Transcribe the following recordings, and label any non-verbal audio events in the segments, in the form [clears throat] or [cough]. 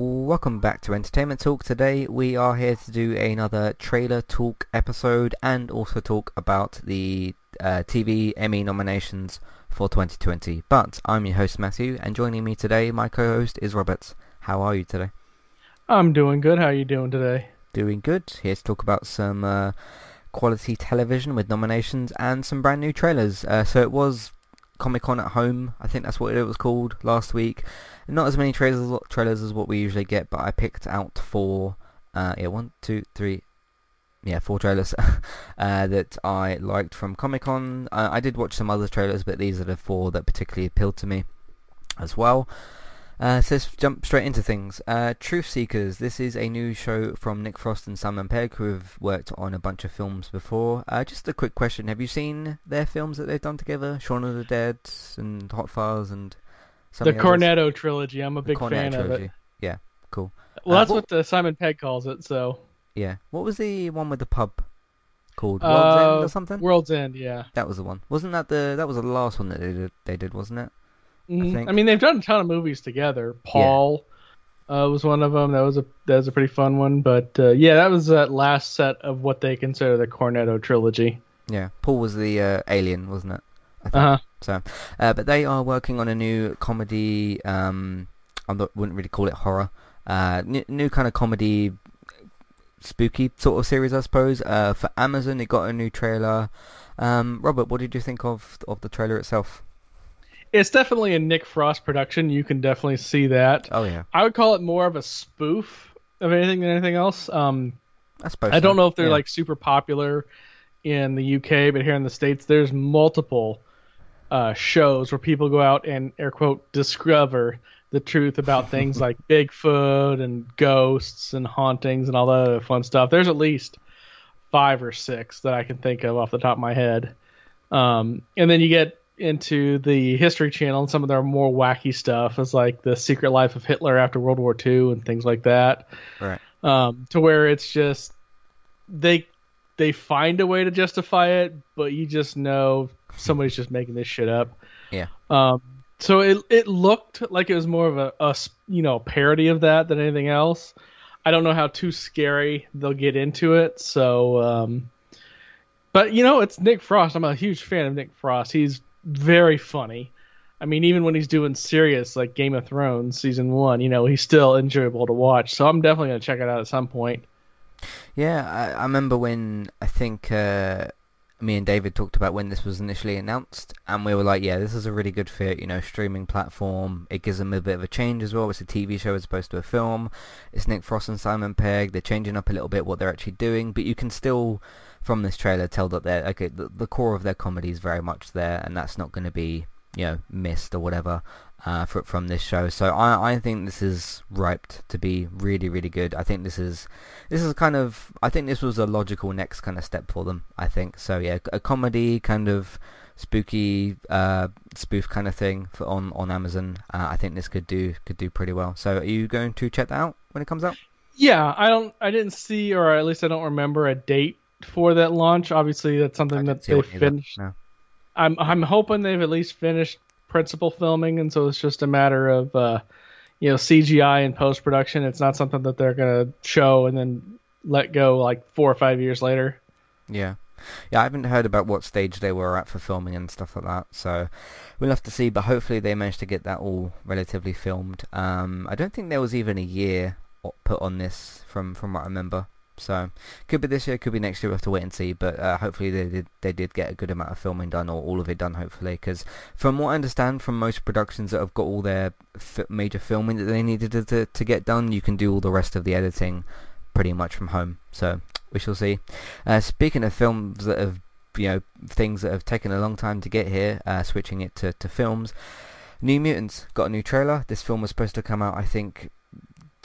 Welcome back to Entertainment Talk. Today we are here to do another trailer talk episode and also talk about the uh, TV Emmy nominations for 2020. But I'm your host Matthew and joining me today, my co-host is Robert. How are you today? I'm doing good. How are you doing today? Doing good. Here to talk about some uh, quality television with nominations and some brand new trailers. Uh, so it was Comic Con at Home, I think that's what it was called last week. Not as many trailers trailers as what we usually get, but I picked out four. Uh, yeah, one, two, three. Yeah, four trailers [laughs] uh, that I liked from Comic Con. Uh, I did watch some other trailers, but these are the four that particularly appealed to me as well. Uh, so let's jump straight into things. Uh, Truth Seekers. This is a new show from Nick Frost and Simon Pegg, who have worked on a bunch of films before. Uh, just a quick question: Have you seen their films that they've done together? Shaun of the Dead and Hot Fuzz and the Cornetto trilogy. I'm a big fan trilogy. of it. Yeah, cool. Well, uh, that's what, what the Simon Pegg calls it. So. Yeah. What was the one with the pub? Called World's End or uh, something. World's End, yeah. That was the one. Wasn't that the that was the last one that they did? They did, wasn't it? Mm-hmm. I, I, mean, they've done a ton of movies together. Paul yeah. uh, was one of them. That was a that was a pretty fun one. But uh, yeah, that was that last set of what they consider the Cornetto trilogy. Yeah, Paul was the uh, alien, wasn't it? Uh-huh. So, uh, but they are working on a new comedy. Um, I wouldn't really call it horror. Uh, new, new kind of comedy, spooky sort of series, I suppose. Uh, for Amazon, it got a new trailer. Um, Robert, what did you think of of the trailer itself? It's definitely a Nick Frost production. You can definitely see that. Oh yeah. I would call it more of a spoof of anything than anything else. Um, I suppose. I don't know if they're yeah. like super popular in the UK, but here in the states, there's multiple uh, shows where people go out and air quote discover the truth about [laughs] things like Bigfoot and ghosts and hauntings and all that other fun stuff. There's at least five or six that I can think of off the top of my head. Um, and then you get into the History Channel and some of their more wacky stuff, as like the Secret Life of Hitler after World War II and things like that. Right. Um, to where it's just they they find a way to justify it, but you just know somebody's just making this shit up. Yeah. Um. So it it looked like it was more of a, a you know parody of that than anything else. I don't know how too scary they'll get into it. So um. But you know, it's Nick Frost. I'm a huge fan of Nick Frost. He's very funny. I mean, even when he's doing serious like Game of Thrones season one, you know, he's still enjoyable to watch. So I'm definitely gonna check it out at some point. Yeah, I, I remember when I think uh, me and David talked about when this was initially announced, and we were like, yeah, this is a really good fit, you know, streaming platform. It gives them a bit of a change as well. It's a TV show as opposed to a film. It's Nick Frost and Simon Pegg. They're changing up a little bit what they're actually doing, but you can still from this trailer tell that they're okay. The, the core of their comedy is very much there, and that's not going to be you know missed or whatever uh, for, from this show. So I I think this is ripe to be really really good. I think this is this is kind of I think this was a logical next kind of step for them. I think so. Yeah, a comedy kind of spooky uh, spoof kind of thing for on on Amazon. Uh, I think this could do could do pretty well. So are you going to check that out when it comes out? Yeah, I don't I didn't see or at least I don't remember a date for that launch. Obviously, that's something that they finished. No. I'm I'm hoping they've at least finished principal filming, and so it's just a matter of uh, you know CGI and post production. It's not something that they're gonna show and then let go like four or five years later. Yeah. Yeah, I haven't heard about what stage they were at for filming and stuff like that, so we'll have to see. But hopefully, they managed to get that all relatively filmed. Um, I don't think there was even a year put on this, from from what I remember. So could be this year, could be next year. We will have to wait and see. But uh, hopefully they did they did get a good amount of filming done, or all of it done. Hopefully, because from what I understand from most productions that have got all their f- major filming that they needed to, to to get done, you can do all the rest of the editing pretty much from home. So we shall see. Uh, speaking of films that have you know things that have taken a long time to get here, uh, switching it to to films. New Mutants got a new trailer. This film was supposed to come out, I think,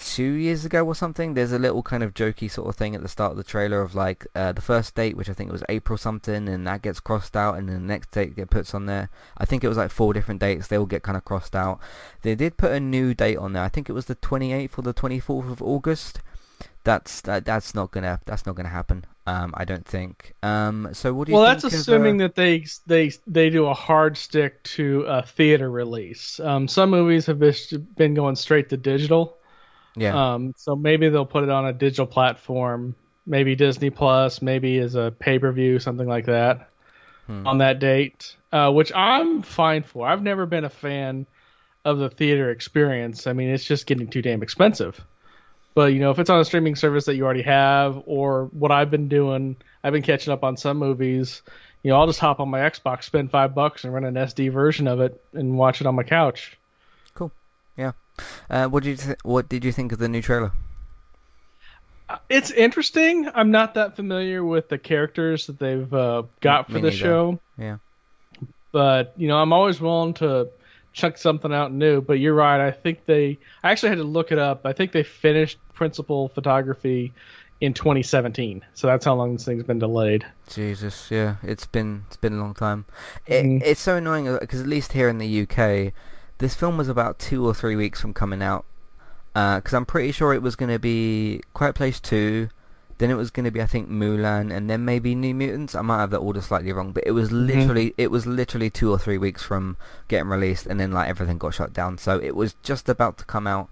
two years ago or something. There's a little kind of jokey sort of thing at the start of the trailer of like uh, the first date, which I think it was April something, and that gets crossed out, and then the next date get puts on there. I think it was like four different dates. They all get kind of crossed out. They did put a new date on there. I think it was the 28th or the 24th of August. That's that, that's not gonna that's not gonna happen. Um, I don't think. Um, so what do you? Well, that's assuming of, uh... that they they they do a hard stick to a theater release. Um, some movies have been going straight to digital. Yeah. Um, so maybe they'll put it on a digital platform, maybe Disney Plus, maybe as a pay per view, something like that, Hmm. on that date. Uh, which I'm fine for. I've never been a fan of the theater experience. I mean, it's just getting too damn expensive. But you know, if it's on a streaming service that you already have, or what I've been doing, I've been catching up on some movies. You know, I'll just hop on my Xbox, spend five bucks, and run an SD version of it and watch it on my couch. Uh, what did you th- What did you think of the new trailer? It's interesting. I'm not that familiar with the characters that they've uh, got for the show, Yeah. but you know, I'm always willing to chuck something out new. But you're right. I think they. I actually had to look it up. I think they finished principal photography in 2017. So that's how long this thing's been delayed. Jesus, yeah, it's been it's been a long time. It, Mhm. It's so annoying because at least here in the UK, this film was about two or three weeks from coming out. Uh, because I'm pretty sure it was going to be Quiet Place Two, then it was going to be I think Mulan, and then maybe New Mutants. I might have the order slightly wrong, but it was mm-hmm. literally it was literally two or three weeks from getting released, and then like everything got shut down. So it was just about to come out.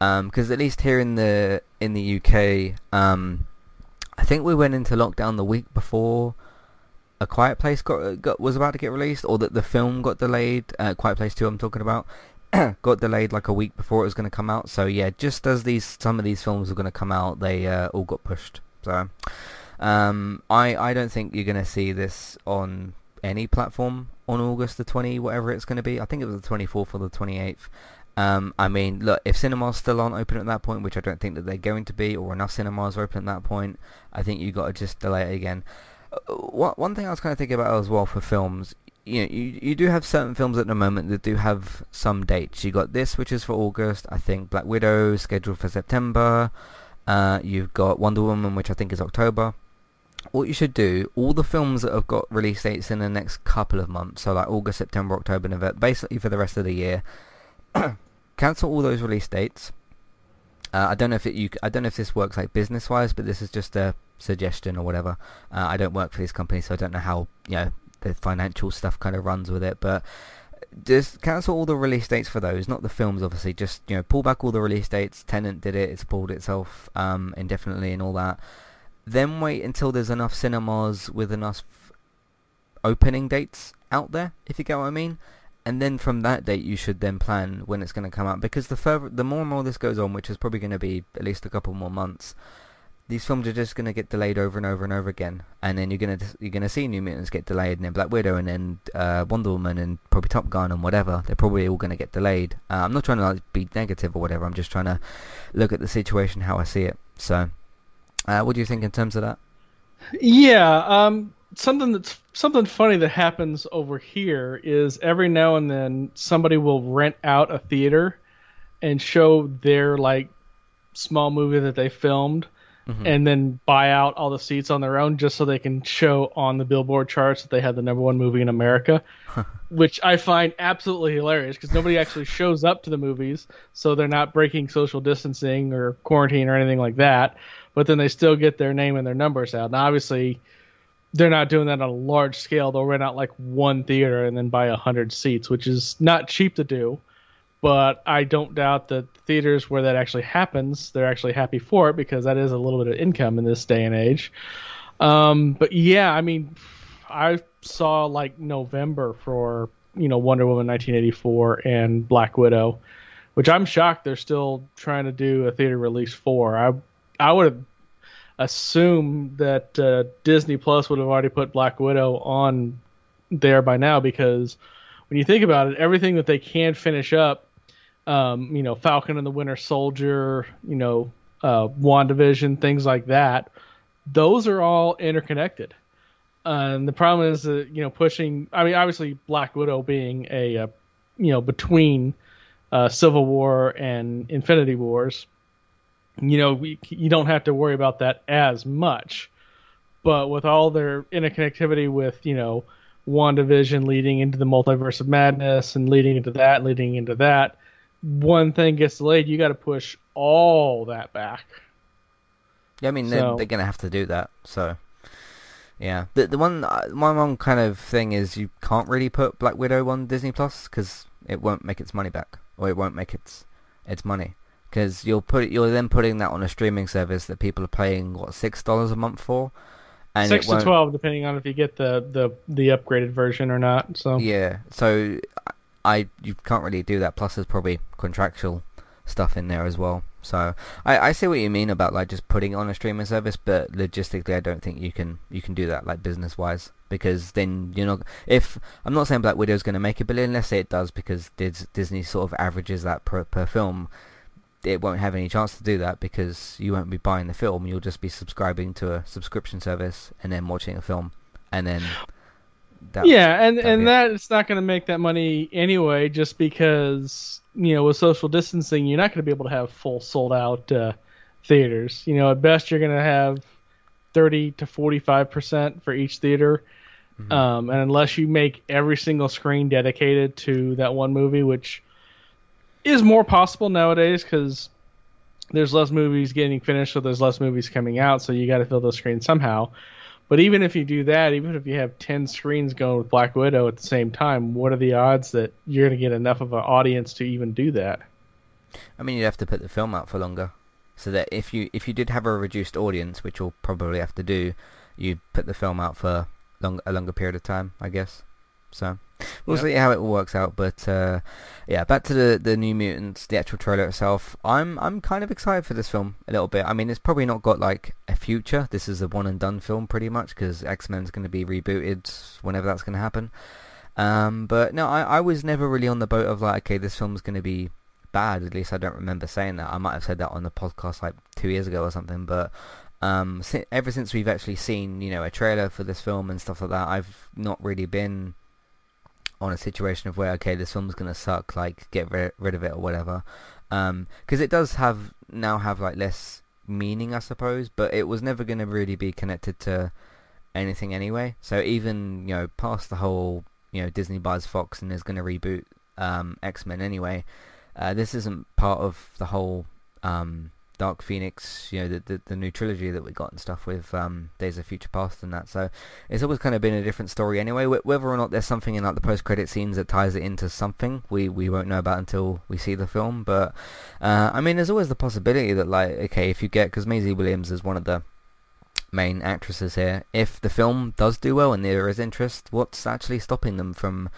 Um, because at least here in the in the UK, um, I think we went into lockdown the week before A Quiet Place got, got was about to get released, or that the film got delayed. Uh, Quiet Place Two, I'm talking about, [clears throat] got delayed like a week before it was going to come out. So yeah, just as these some of these films were going to come out, they uh, all got pushed. So um, I I don't think you're going to see this on any platform on August the 20, whatever it's going to be. I think it was the 24th or the 28th. Um, I mean, look, if cinemas still aren't open at that point, which I don't think that they're going to be, or enough cinemas are open at that point, I think you got to just delay it again. One one thing I was kind of thinking about as well for films, you know, you you do have certain films at the moment that do have some dates. You got this, which is for August. I think Black Widow scheduled for September. Uh, you've got Wonder Woman, which I think is October. What you should do, all the films that have got release dates in the next couple of months, so like August, September, October, November, basically for the rest of the year, [coughs] cancel all those release dates. Uh, I don't know if it, you, I don't know if this works like business wise, but this is just a suggestion or whatever. Uh, I don't work for these companies, so I don't know how you know the financial stuff kind of runs with it. But just cancel all the release dates for those, not the films, obviously. Just you know, pull back all the release dates. Tenet did it; it's pulled itself um, indefinitely and all that. Then wait until there's enough cinemas with enough opening dates out there, if you get what I mean. And then from that date, you should then plan when it's going to come out. Because the further, the more and more this goes on, which is probably going to be at least a couple more months, these films are just going to get delayed over and over and over again. And then you're going to you're going to see New Mutants get delayed, and then Black Widow, and then uh, Wonder Woman, and probably Top Gun, and whatever. They're probably all going to get delayed. Uh, I'm not trying to like, be negative or whatever. I'm just trying to look at the situation how I see it. So, uh, what do you think in terms of that? Yeah, um, something that's something funny that happens over here is every now and then somebody will rent out a theater and show their like small movie that they filmed Mhm. and then buy out all the seats on their own just so they can show on the billboard charts that they had the number one movie in America, which I find absolutely hilarious because nobody actually shows up to the movies, so they're not breaking social distancing or quarantine or anything like that. But then they still get their name and their numbers out. Now, obviously, they're not doing that on a large scale. They'll rent out like one theater and then buy a hundred seats, which is not cheap to do. But I don't doubt that theaters where that actually happens, they're actually happy for it because that is a little bit of income in this day and age. Um, but yeah, I mean, I saw like November for you know Wonder Woman 1984 and Black Widow, which I'm shocked they're still trying to do a theater release for. I I would have assumed that uh, Disney Plus would have already put Black Widow on there by now because when you think about it, everything that they can finish up, um, you know, Falcon and the Winter Soldier, you know, uh, WandaVision, things like that, those are all interconnected. Uh, and the problem is that you know pushing. I mean, obviously Black Widow being a, uh, you know, between uh, Civil War and Infinity Wars, you know, we, you don't have to worry about that as much. But with all their interconnectivity with you know WandaVision leading into the multiverse of madness and leading into that, leading into that, one thing gets delayed, you got to push all that back. Yeah, I mean So- they're, they're gonna have to do that. So, yeah, the the one uh, my one kind of thing is you can't really put Black Widow on Disney Plus because it won't make its money back, or it won't make its its money. because you'll put you're then putting that on a streaming service that people are paying what six dollars a month for, and six to twelve depending on if you get the, the the upgraded version or not. So yeah, so I you can't really do that. Plus, there's probably contractual stuff in there as well. So I, I see what you mean about like just putting it on a streaming service, but logistically, I don't think you can you can do that like business wise because then you know if I'm not saying Black Widow is going to make a billion, let's say it does because Disney sort of averages that per per film. It won't have any chance to do that because you won't be buying the film. You'll just be subscribing to a subscription service and then watching a film, and then that, yeah, and and that it's not going to make that money anyway, just because you know with social distancing, you're not going to be able to have full sold out uh, theaters. You know, at best you're going to have thirty to forty five percent for each theater, mm-hmm. um, and unless you make every single screen dedicated to that one movie, which is more possible nowadays because there's less movies getting finished, so there's less movies coming out, so you got to fill those screens somehow. But even if you do that, even if you have 10 screens going with Black Widow at the same time, what are the odds that you're going to get enough of an audience to even do that? I mean, you'd have to put the film out for longer. So that if you if you did have a reduced audience, which you'll probably have to do, you'd put the film out for long, a longer period of time, I guess. So we'll yep. see how it all works out. But uh, yeah, back to the the New Mutants, the actual trailer itself. I'm I'm kind of excited for this film a little bit. I mean, it's probably not got like a future. This is a one and done film pretty much because X Men's going to be rebooted whenever that's going to happen. Um, but no, I I was never really on the boat of like, okay, this film's going to be bad. At least I don't remember saying that. I might have said that on the podcast like two years ago or something. But um, si- ever since we've actually seen, you know, a trailer for this film and stuff like that, I've not really been on a situation of where okay this film's gonna suck like get rid, rid of it or whatever. Because um, it does have now have like less meaning I suppose but it was never gonna really be connected to anything anyway. So even you know past the whole you know Disney buys Fox and is gonna reboot um, X-Men anyway uh, this isn't part of the whole um, Dark Phoenix, you know, the, the, the new trilogy that we got and stuff with um, Days of Future Past and that. So it's always kind of been a different story anyway. Whether or not there's something in like the post credit scenes that ties it into something, we we won't know about until we see the film. But uh, I mean, there's always the possibility that like, okay, if you get because Maisie Williams is one of the main actresses here. If the film does do well and there is interest, what's actually stopping them from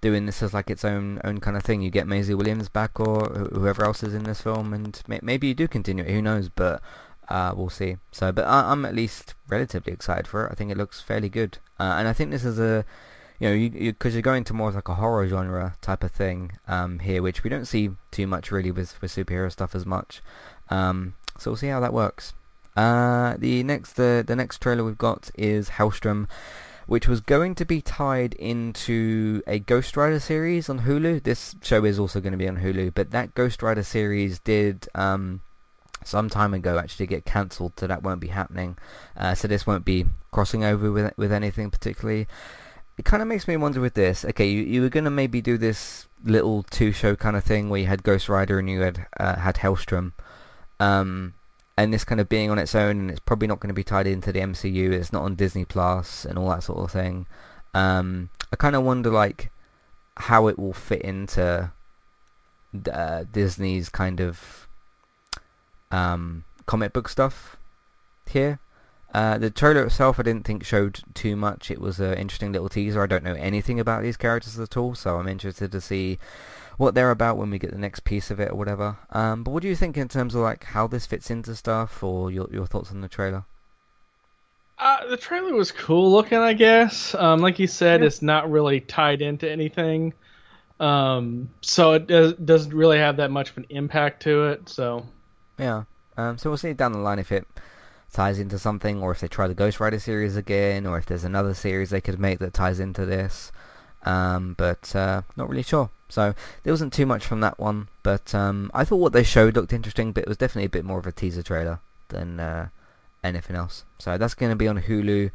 doing this as like its own own kind of thing. You get Maisie Williams back or whoever else is in this film, and may- maybe you do continue it. Who knows? But uh, we'll see. So, but I- am at least relatively excited for it. I think it looks fairly good, uh, and I think this is a you know, you because you, are going to more like a horror genre type of thing um, here, which we don't see too much really with with superhero stuff as much. Um, so we'll see how that works. Uh, the next the the next trailer we've got is Helstrom which was going to be tied into a Ghost Rider series on Hulu. This show is also going to be on Hulu, but that Ghost Rider series did um, some time ago actually get cancelled, so that won't be happening. Uh, so this won't be crossing over with with anything particularly. It kind of makes me wonder with this. Okay, you, you were going to maybe do this little two show kind of thing where you had Ghost Rider and you had uh, had Helstrom. Um, and this kind of being on its own, and it's probably not going to be tied into the MCU. It's not on Disney Plus and all that sort of thing. Um, I kind of wonder like how it will fit into uh, Disney's kind of um, comic book stuff here. Uh, the trailer itself I didn't think showed too much. It was an interesting little teaser. I don't know anything about these characters at all, so I'm interested to see what they're about when we get the next piece of it or whatever. Um, but what do you think in terms of like how this fits into stuff, or your your thoughts on the trailer? Uh, the trailer was cool looking, I guess. Um, like you said, yeah. it's not really tied into anything, um, so it does, doesn't really have that much of an impact to it. So yeah, um, so we'll see down the line if it ties into something, or if they try the Ghost Rider series again, or if there's another series they could make that ties into this. Um, but uh, not really sure. So there wasn't too much from that one, but um, I thought what they showed looked interesting, but it was definitely a bit more of a teaser trailer than uh, anything else. So that's going to be on Hulu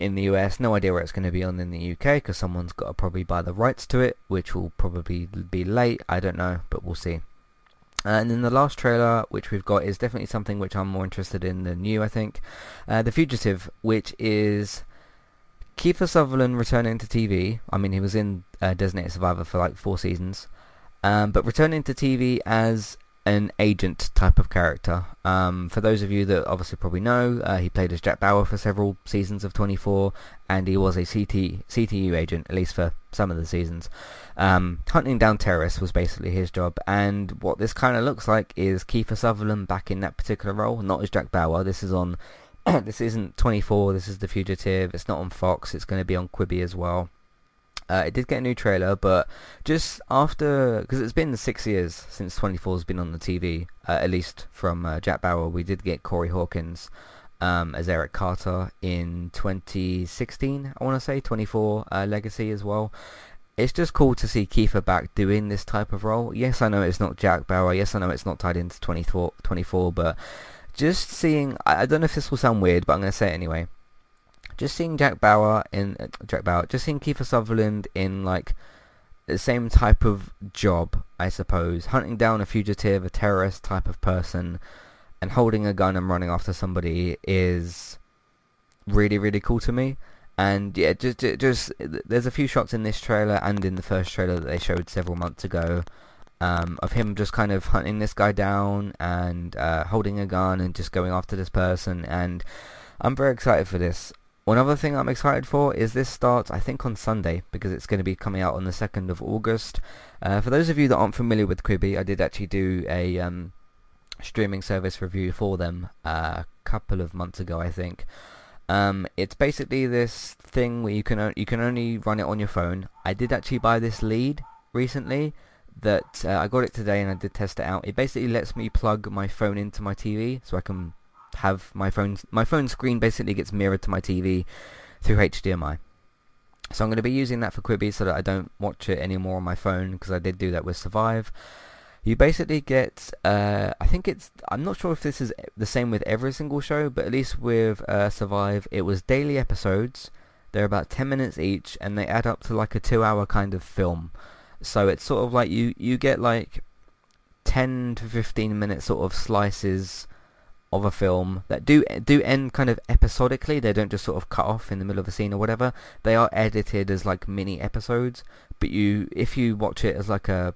in the US. No idea where it's going to be on in the UK because someone's got to probably buy the rights to it, which will probably be late. I don't know, but we'll see. Uh, and then the last trailer which we've got is definitely something which I'm more interested in than you, I think. Uh, the Fugitive, which is Kiefer Sutherland returning to TV. I mean, he was in uh, Designated Survivor for like four seasons, um, but returning to TV as an agent type of character. Um, for those of you that obviously probably know, uh, he played as Jack Bauer for several seasons of 24, and he was a CT, CTU agent, at least for some of the seasons. Um, hunting down terrorists was basically his job, and what this kind of looks like is Kiefer Sutherland back in that particular role, not as Jack Bauer. This is on, [clears throat] this isn't 24, this is The Fugitive, it's not on Fox, it's going to be on Quibi as well. Uh, it did get a new trailer, but just after, because it's been six years since 24 has been on the TV, uh, at least from uh, Jack Bauer, we did get Corey Hawkins um, as Eric Carter in 2016, I want to say, 24 uh, Legacy as well. It's just cool to see Kiefer back doing this type of role. Yes, I know it's not Jack Bauer. Yes, I know it's not tied into 24, 24 but just seeing, I, don't know if this will sound weird, but I'm going to say it anyway just seeing Jack Bauer in uh, Jack Bauer, just seeing Kiefer Sutherland in like the same type of job, I suppose, hunting down a fugitive, a terrorist type of person, and holding a gun and running after somebody is really really cool to me. And yeah, just just there's a few shots in this trailer and in the first trailer that they showed several months ago. Um, of him just kind of hunting this guy down and uh, holding a gun and just going after this person and I'm very excited for this. One other thing I'm excited for is this starts, I think, on Sunday because it's going to be coming out on the 2nd of August. Uh, for those of you that aren't familiar with Quibi, I did actually do a um, streaming service review for them uh, a couple of months ago, I think. Um, it's basically this thing where you can you can only run it on your phone. I did actually buy this lead recently that uh, I got it today and I did test it out. It basically lets me plug my phone into my TV so I can have my phone my phone screen basically gets mirrored to my TV through HDMI. So I'm going to be using that for Quibi so that I don't watch it anymore on my phone because I did do that with Survive. You basically get, uh, I think it's, I'm not sure if this is the same with every single show, but at least with uh, Survive, it was daily episodes. They're about 10 minutes each and they add up to like a two hour kind of film. So it's sort of like you, you get like 10 to 15 minute sort of slices of a film that do do end kind of episodically. They don't just sort of cut off in the middle of a scene or whatever. They are edited as like mini episodes. But you, if you watch it as like a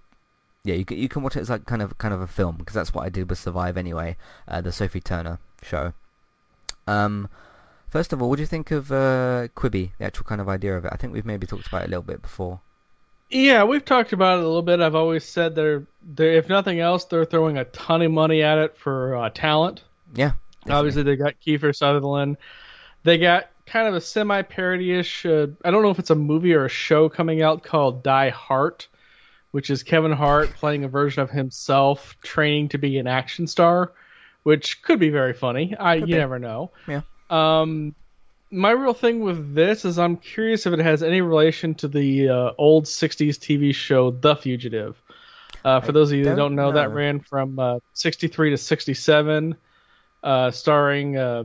yeah, you can, you can watch it as like kind of kind of a film because that's what I did with Survive anyway, uh, the Sophie Turner show. Um, first of all, what do you think of uh, Quibi, the actual kind of idea of it? I think we've maybe talked about it a little bit before. Yeah, we've talked about it a little bit. I've always said they're, they're if nothing else, they're throwing a ton of money at it for uh, talent. Yeah. Definitely. Obviously, they got Kiefer Sutherland. They got kind of a semi-parody-ish. Uh, I don't know if it's a movie or a show coming out called Die Hart, which is Kevin Hart playing a version of himself training to be an action star, which could be very funny. I could you be. never know. Yeah. Um, my real thing with this is I'm curious if it has any relation to the uh, old '60s TV show The Fugitive. Uh, for I those of you that don't know, know, that ran from uh, 63 to 67 uh, starring uh,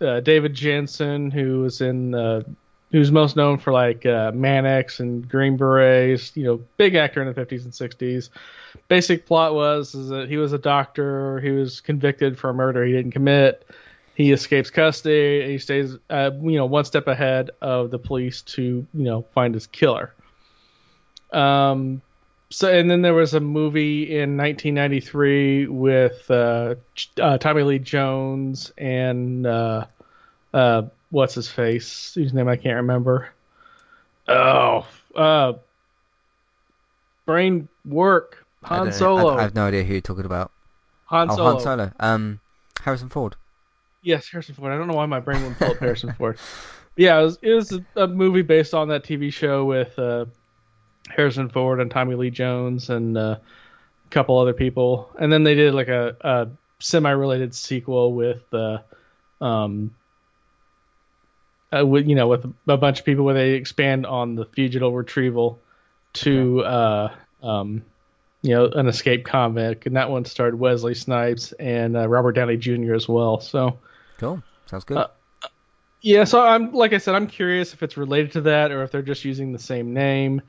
uh, David Janssen, who was in uh, who's most known for like uh, Mannix and Green Berets. You know, big actor in the 50s and 60s. Basic plot was is that he was a doctor. He was convicted for a murder he didn't commit. He escapes custody. He stays, uh, you know, one step ahead of the police to, you know, find his killer. Um, so and then there was a movie in 1993 with uh, uh, Tommy Lee Jones and uh, uh, what's his face, whose name I can't remember. Oh, uh, brain work. Han Solo. I, I, have no idea who you're talking about. Han oh, Solo. Han Solo. Um, Harrison Ford. Yes, Harrison Ford. I don't know why my brain wouldn't pull up Harrison [laughs] Ford. Yeah, it was, it was a, movie based on that TV show with uh, Harrison Ford and Tommy Lee Jones and uh, a couple other people, and then they did like a, a semi-related sequel with, uh, um, uh, with you know, with a bunch of people where they expand on the fugitive retrieval to, okay. uh, um, you know, an escaped convict, and that one starred Wesley Snipes and uh, Robert Downey Jr. as well. So cool, sounds good. Uh, yeah, so I'm like I said, I'm curious if it's related to that or if they're just using the same name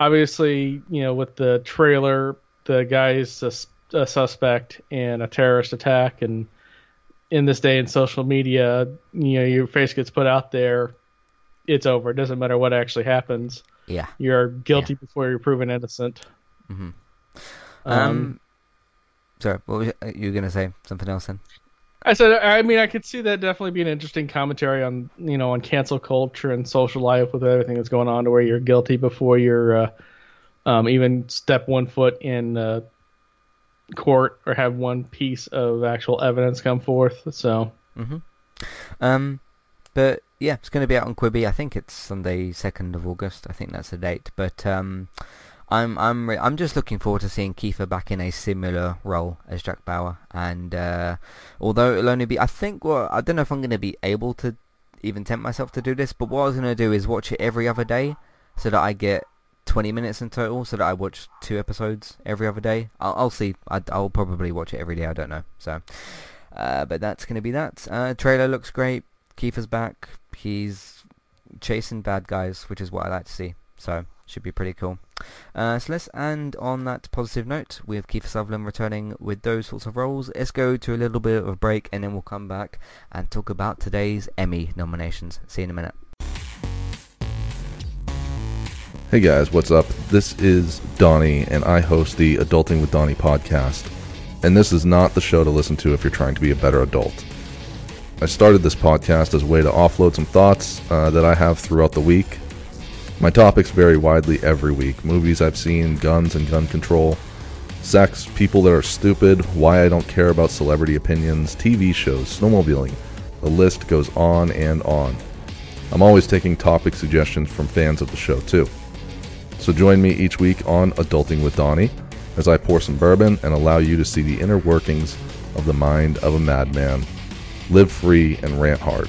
obviously, you know, with the trailer, the guy's a, a suspect in a terrorist attack, and in this day in social media, you know, your face gets put out there, it's over. It doesn't matter what actually happens. Yeah, you're guilty yeah. before you're proven innocent. Mm-hmm. Um, um, sorry, what was you, uh, you going to say? Something else then? I said, I mean, I could see that definitely being an interesting commentary on, you know, on cancel culture and social life with everything that's going on, to where you're guilty before you're uh, um, even step one foot in uh, court or have one piece of actual evidence come forth. So, mm-hmm. um, but yeah, it's going to be out on Quibi. I think it's Sunday, second of August. I think that's the date. But um, I'm I'm re- I'm just looking forward to seeing Kiefer back in a similar role as Jack Bauer. And uh, although it'll only be, I think, well, I don't know if I'm going to be able to even tempt myself to do this. But what I was going to do is watch it every other day, so that I get 20 minutes in total, so that I watch two episodes every other day. I'll, I'll see. I, will probably watch it every day. I don't know. So, uh, but that's going to be that. Uh, trailer looks great. Kiefer's back. He's chasing bad guys, which is what I like to see. So should be pretty cool. Uh, so let's end on that positive note with Kiefer Sutherland returning with those sorts of roles. Let's go to a little bit of a break and then we'll come back and talk about today's Emmy nominations. See you in a minute. Hey guys, what's up? This is Donnie and I host the Adulting with Donnie podcast. And this is not the show to listen to if you're trying to be a better adult. I started this podcast as a way to offload some thoughts uh, that I have throughout the week my topics vary widely every week movies I've seen, guns and gun control, sex, people that are stupid, why I don't care about celebrity opinions, TV shows, snowmobiling. The list goes on and on. I'm always taking topic suggestions from fans of the show, too. So join me each week on Adulting with Donnie as I pour some bourbon and allow you to see the inner workings of the mind of a madman. Live free and rant hard.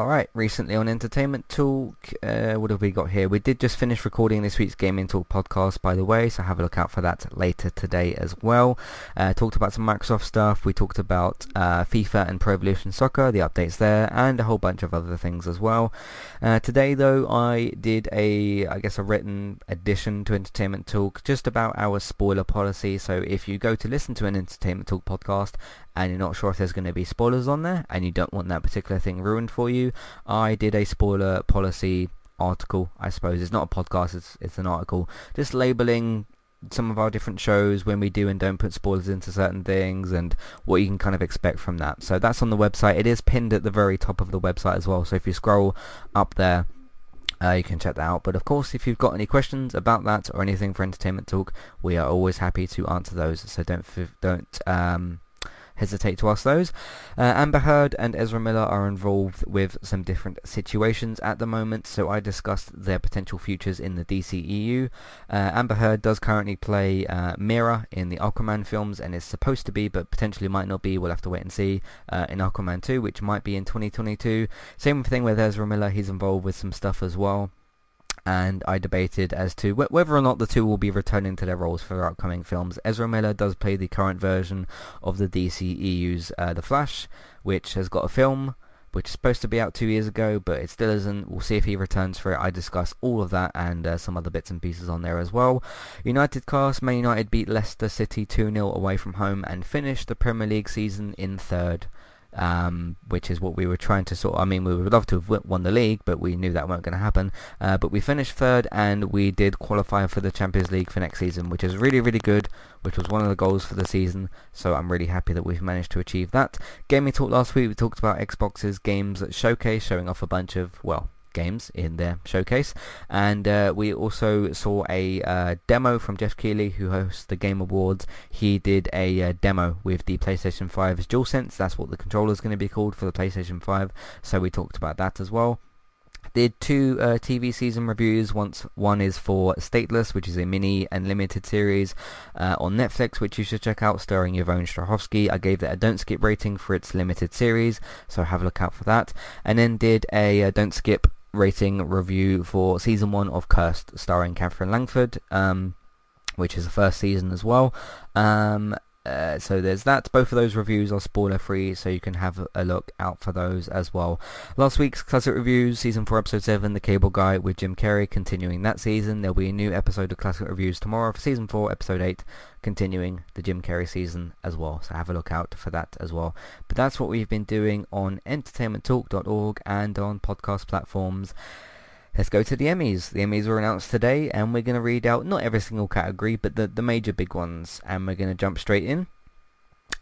Alright, recently on Entertainment Talk, uh, what have we got here? We did just finish recording this week's Gaming Talk podcast, by the way, so have a look out for that later today as well. Uh, talked about some Microsoft stuff, we talked about uh, FIFA and Pro Evolution Soccer, the updates there, and a whole bunch of other things as well. Uh, today, though, I did a, I guess, a written addition to Entertainment Talk just about our spoiler policy, so if you go to listen to an Entertainment Talk podcast and you're not sure if there's going to be spoilers on there and you don't want that particular thing ruined for you, I did a spoiler policy article, I suppose. It's not a podcast, it's, it's an article. Just labeling some of our different shows when we do and don't put spoilers into certain things and what you can kind of expect from that. So that's on the website. It is pinned at the very top of the website as well. So if you scroll up there, uh, you can check that out. But of course, if you've got any questions about that or anything for Entertainment Talk, we are always happy to answer those. So don't don't um, hesitate to ask those. Uh, Amber Heard and Ezra Miller are involved with some different situations at the moment, so I discussed their potential futures in the DCEU. Uh, Amber Heard does currently play uh, Mera in the Aquaman films and is supposed to be, but potentially might not be. We'll have to wait and see uh, in Aquaman 2, which might be in 2022. Same thing with Ezra Miller; he's involved with some stuff as well and I debated as to wh- whether or not the two will be returning to their roles for their upcoming films. Ezra Miller does play the current version of the DCEU's uh, The Flash, which has got a film which is supposed to be out two years ago, but it still isn't. We'll see if he returns for it. I discuss all of that and uh, some other bits and pieces on there as well. United cast, Man United beat Leicester City 2-0 away from home and finished the Premier League season in third um, which is what we were trying to sort. I mean, we would love to have won the league, but we knew that weren't going to happen. Uh, but we finished third, and we did qualify for the Champions League for next season, which is really, really good. Which was one of the goals for the season. So I'm really happy that we've managed to achieve that. Gaming talk last week. We talked about Xbox's games showcase, showing off a bunch of well games in their showcase. And uh, we also saw a uh, demo from Geoff Keighley, who hosts the Game Awards. He did a uh, demo with the PlayStation 5's DualSense. That's what the controller is going to be called for the PlayStation 5. So we talked about that as well did two uh, TV season reviews. Once one is for Stateless, which is a mini and limited series uh, on Netflix, which you should check out, starring Yvonne Strahovski. I gave that a don't skip rating for its limited series, so have a look out for that. And then did a uh, don't skip rating review for season one of Cursed, starring Katherine Langford, um, which is the first season as well. Um, uh, so there's that. Both of those reviews are spoiler free, so you can have a look out for those as well. Last week's classic reviews, season 4, episode 7, The Cable Guy with Jim Carrey, continuing that season. There'll be a new episode of classic reviews tomorrow for season 4, episode 8, continuing the Jim Carrey season as well. So have a look out for that as well. But that's what we've been doing on entertainmenttalk.org and on podcast platforms. Let's go to the Emmys. The Emmys were announced today, and we're going to read out not every single category, but the, the major big ones, and we're going to jump straight in.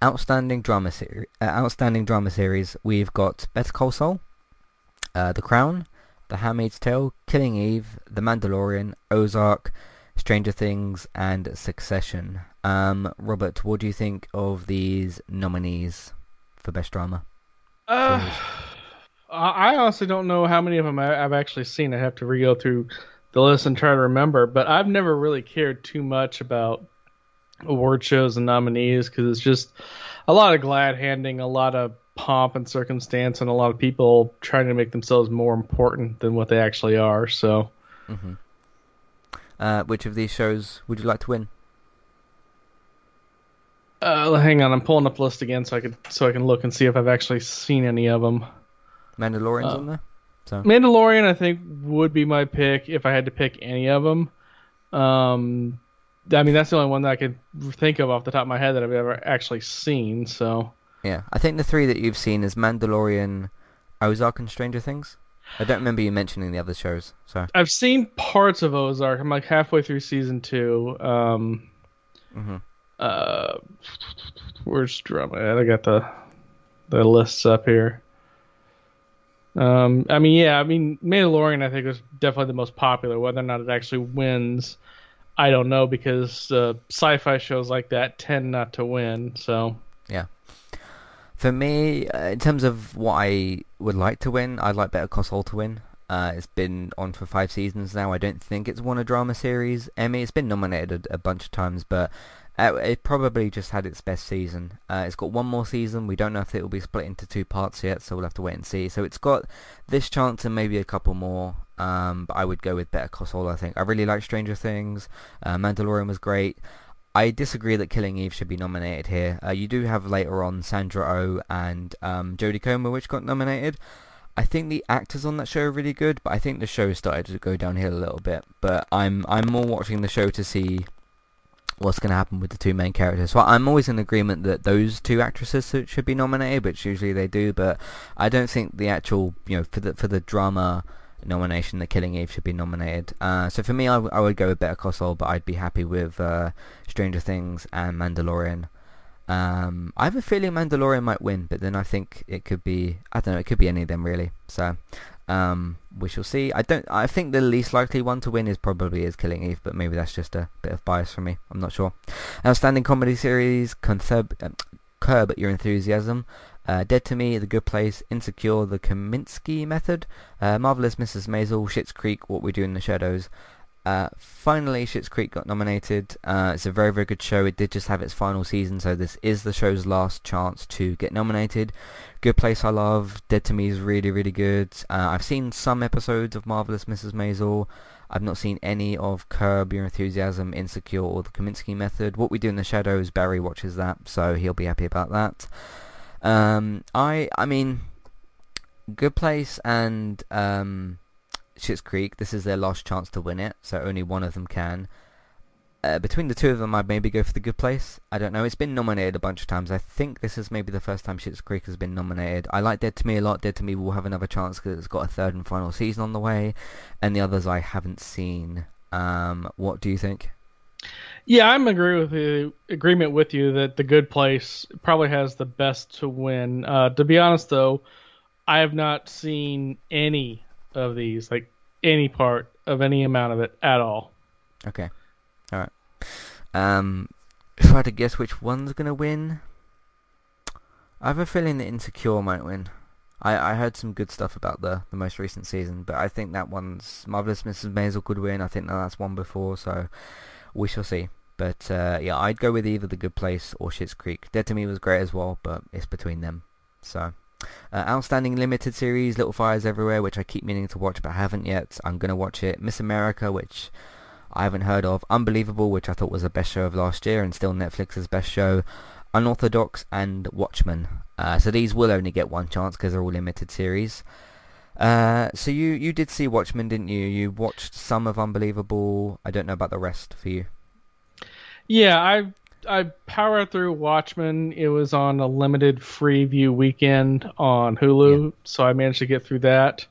Outstanding drama series. Uh, outstanding drama series. We've got Better Call Saul, uh, The Crown, The Handmaid's Tale, Killing Eve, The Mandalorian, Ozark, Stranger Things, and Succession. Um, Robert, what do you think of these nominees for best drama? Uh, I honestly don't know how many of them I've actually seen. I have to re-go through the list and try to remember. But I've never really cared too much about award shows and nominees because it's just a lot of glad handing, a lot of pomp and circumstance, and a lot of people trying to make themselves more important than what they actually are. So, mm-hmm. uh, which of these shows would you like to win? Uh, hang on, I'm pulling up the list again so I can so I can look and see if I've actually seen any of them. Mandalorian's uh, on there. So Mandalorian, I think, would be my pick if I had to pick any of them. Um, I mean, that's the only one that I could think of off the top of my head that I've ever actually seen. So yeah, I think the three that you've seen is Mandalorian, Ozark, and Stranger Things. I don't remember you mentioning the other shows. So I've seen parts of Ozark. I'm like halfway through season two. Um, mm-hmm. uh, where's drama? I got the the lists up here. Um, I mean, yeah, I mean, Mandalorian, I think was definitely the most popular. Whether or not it actually wins, I don't know because uh, sci-fi shows like that tend not to win. So yeah, for me, uh, in terms of what I would like to win, I'd like Better Call Saul to win. Uh, it's been on for five seasons now. I don't think it's won a drama series Emmy. It's been nominated a bunch of times, but uh, it probably just had its best season. Uh, it's got one more season. We don't know if it will be split into two parts yet, so we'll have to wait and see. So it's got this chance and maybe a couple more. Um, but I would go with Better Call Saul, I think. I really like Stranger Things. Uh, Mandalorian was great. I disagree that Killing Eve should be nominated here. Uh, you do have later on Sandra O oh and um, Jodie Comer, which got nominated. I think the actors on that show are really good, but I think the show started to go downhill a little bit. But I'm I'm more watching the show to see what's going to happen with the two main characters. So I'm always in agreement that those two actresses should be nominated, which usually they do. But I don't think the actual, you know, for the for the drama nomination, the Killing Eve should be nominated. Uh, so for me, I, w- I would go with Better Call Saul, but I'd be happy with uh, Stranger Things and Mandalorian. Um, I have a feeling Mandalorian might win, but then I think it could be I don't know, it could be any of them really. So um, we shall see. I don't. I think the least likely one to win is probably is Killing Eve, but maybe that's just a bit of bias for me. I'm not sure. Outstanding comedy series, Contheb, um, Curb Your Enthusiasm, uh, Dead to Me, The Good Place, Insecure, The Kominsky Method, uh, Marvelous Mrs. Maisel, Schitt's Creek, What We Do in the Shadows. Uh, finally, Schitt's Creek got nominated. Uh, it's a very, very good show. It did just have its final season, so this is the show's last chance to get nominated. Good Place I love. Dead to Me is really, really good. Uh, I've seen some episodes of Marvelous Mrs. Maisel. I've not seen any of Curb Your Enthusiasm, Insecure, or The Kominsky Method. What We Do in the Shadows, Barry watches that, so he'll be happy about that. Um, I, I mean, Good Place and um, Schitt's Creek, this is their last chance to win it, so only one of them can. Uh, between the two of them, I'd maybe go for The Good Place. I don't know. It's been nominated a bunch of times. I think this is maybe the first time Schitt's Creek has been nominated. I like Dead to Me a lot. Dead to Me will have another chance because it's got a third and final season on the way, and the others I haven't seen. Um, what do you think? Yeah, I'm agree with you, agreement with you that the Good Place probably has the best to win. Uh, to be honest, though, I have not seen any of these, like any part of any amount of it at all. Okay. All right. Um, had to guess which one's gonna win, I have a feeling that Insecure might win. I, I heard some good stuff about the, the most recent season, but I think that one's Marvelous Mrs. Maisel could win. I think that that's one before, so we shall see. But uh, yeah, I'd go with either The Good Place or Schitt's Creek. Dead to Me was great as well, but it's between them. So, uh, outstanding limited series, Little Fires Everywhere, which I keep meaning to watch but haven't yet. I'm gonna watch it. Miss America, which I haven't heard of. Unbelievable, which I thought was the best show of last year and still Netflix's best show. Unorthodox and Watchmen. Uh, so these will only get one chance because they're all limited series. Uh, so you you did see Watchmen, didn't you? You watched some of Unbelievable. I don't know about the rest for you. Yeah, I I powered through Watchmen. It was on a limited free view weekend on Hulu, yeah. so I managed to get through that.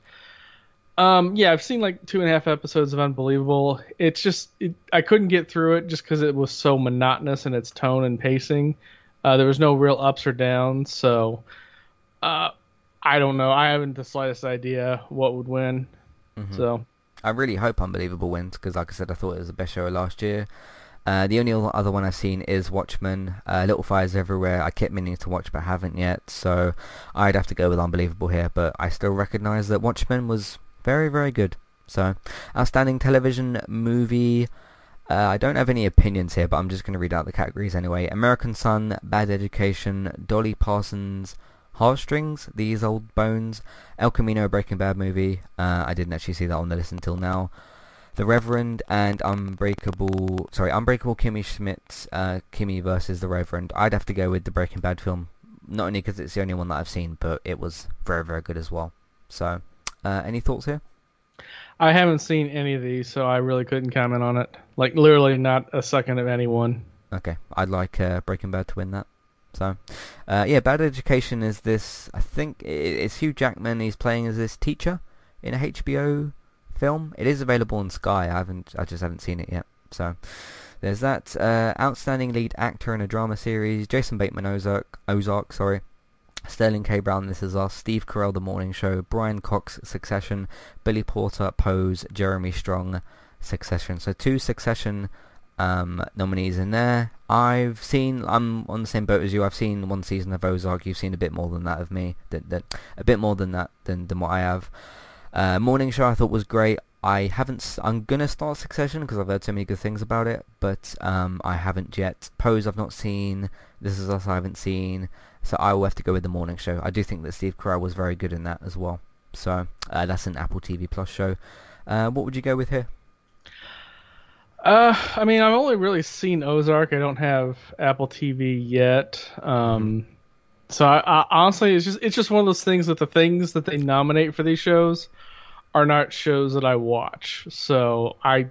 Um, yeah, I've seen like two and a half episodes of Unbelievable. It's just it, I couldn't get through it just because it was so monotonous in its tone and pacing. Uh, there was no real ups or downs, so uh, I don't know. I haven't the slightest idea what would win. Mm-hmm. So I really hope Unbelievable wins because, like I said, I thought it was the best show last year. Uh, the only other one I've seen is Watchmen. Uh, Little Fires Everywhere. I kept meaning to watch but haven't yet, so I'd have to go with Unbelievable here. But I still recognise that Watchmen was very, very good. So, outstanding television movie. Uh, I don't have any opinions here, but I'm just going to read out the categories anyway. American Son, Bad Education, Dolly Parton's, Heartstrings, These Old Bones, El Camino, Breaking Bad movie. Uh, I didn't actually see that on the list until now. The Reverend and Unbreakable, sorry, Unbreakable Kimmy Schmidt, uh, Kimmy versus The Reverend. I'd have to go with the Breaking Bad film, not only because it's the only one that I've seen, but it was very, very good as well. So, uh, any thoughts here? I haven't seen any of these, so I really couldn't comment on it. Like, literally not a second of anyone. Okay, I'd like uh, Breaking Bad to win that. So, uh, yeah, Bad Education is this. I think it's Hugh Jackman. He's playing as this teacher in a HBO film. It is available on Sky. I haven't, I just haven't seen it yet. So there's that. Uh, outstanding lead actor in a drama series: Jason Bateman, Ozark. Ozark, sorry. Sterling K. Brown, This Is Us, Steve Carell, The Morning Show, Brian Cox, Succession, Billy Porter, Pose, Jeremy Strong, Succession. So two Succession um, nominees in there. I've seen, I'm on the same boat as you. I've seen one season of Ozark. You've seen a bit more than that of me. That, that a bit more than that than, than what I have. Uh, Morning Show I thought was great. I haven't. I'm gonna start Succession because I've heard so many good things about it, but um, I haven't yet. Pose I've not seen. This Is Us I haven't seen. So I will have to go with the Morning Show. I do think that Steve Carell was very good in that as well. So uh, that's an Apple TV Plus show. Uh, what would you go with here? Uh, I mean, I've only really seen Ozark. I don't have Apple TV yet. Um, mm-hmm. So honestly, it's just it's just one of those things that the things that they nominate for these shows are not shows that I watch. So I,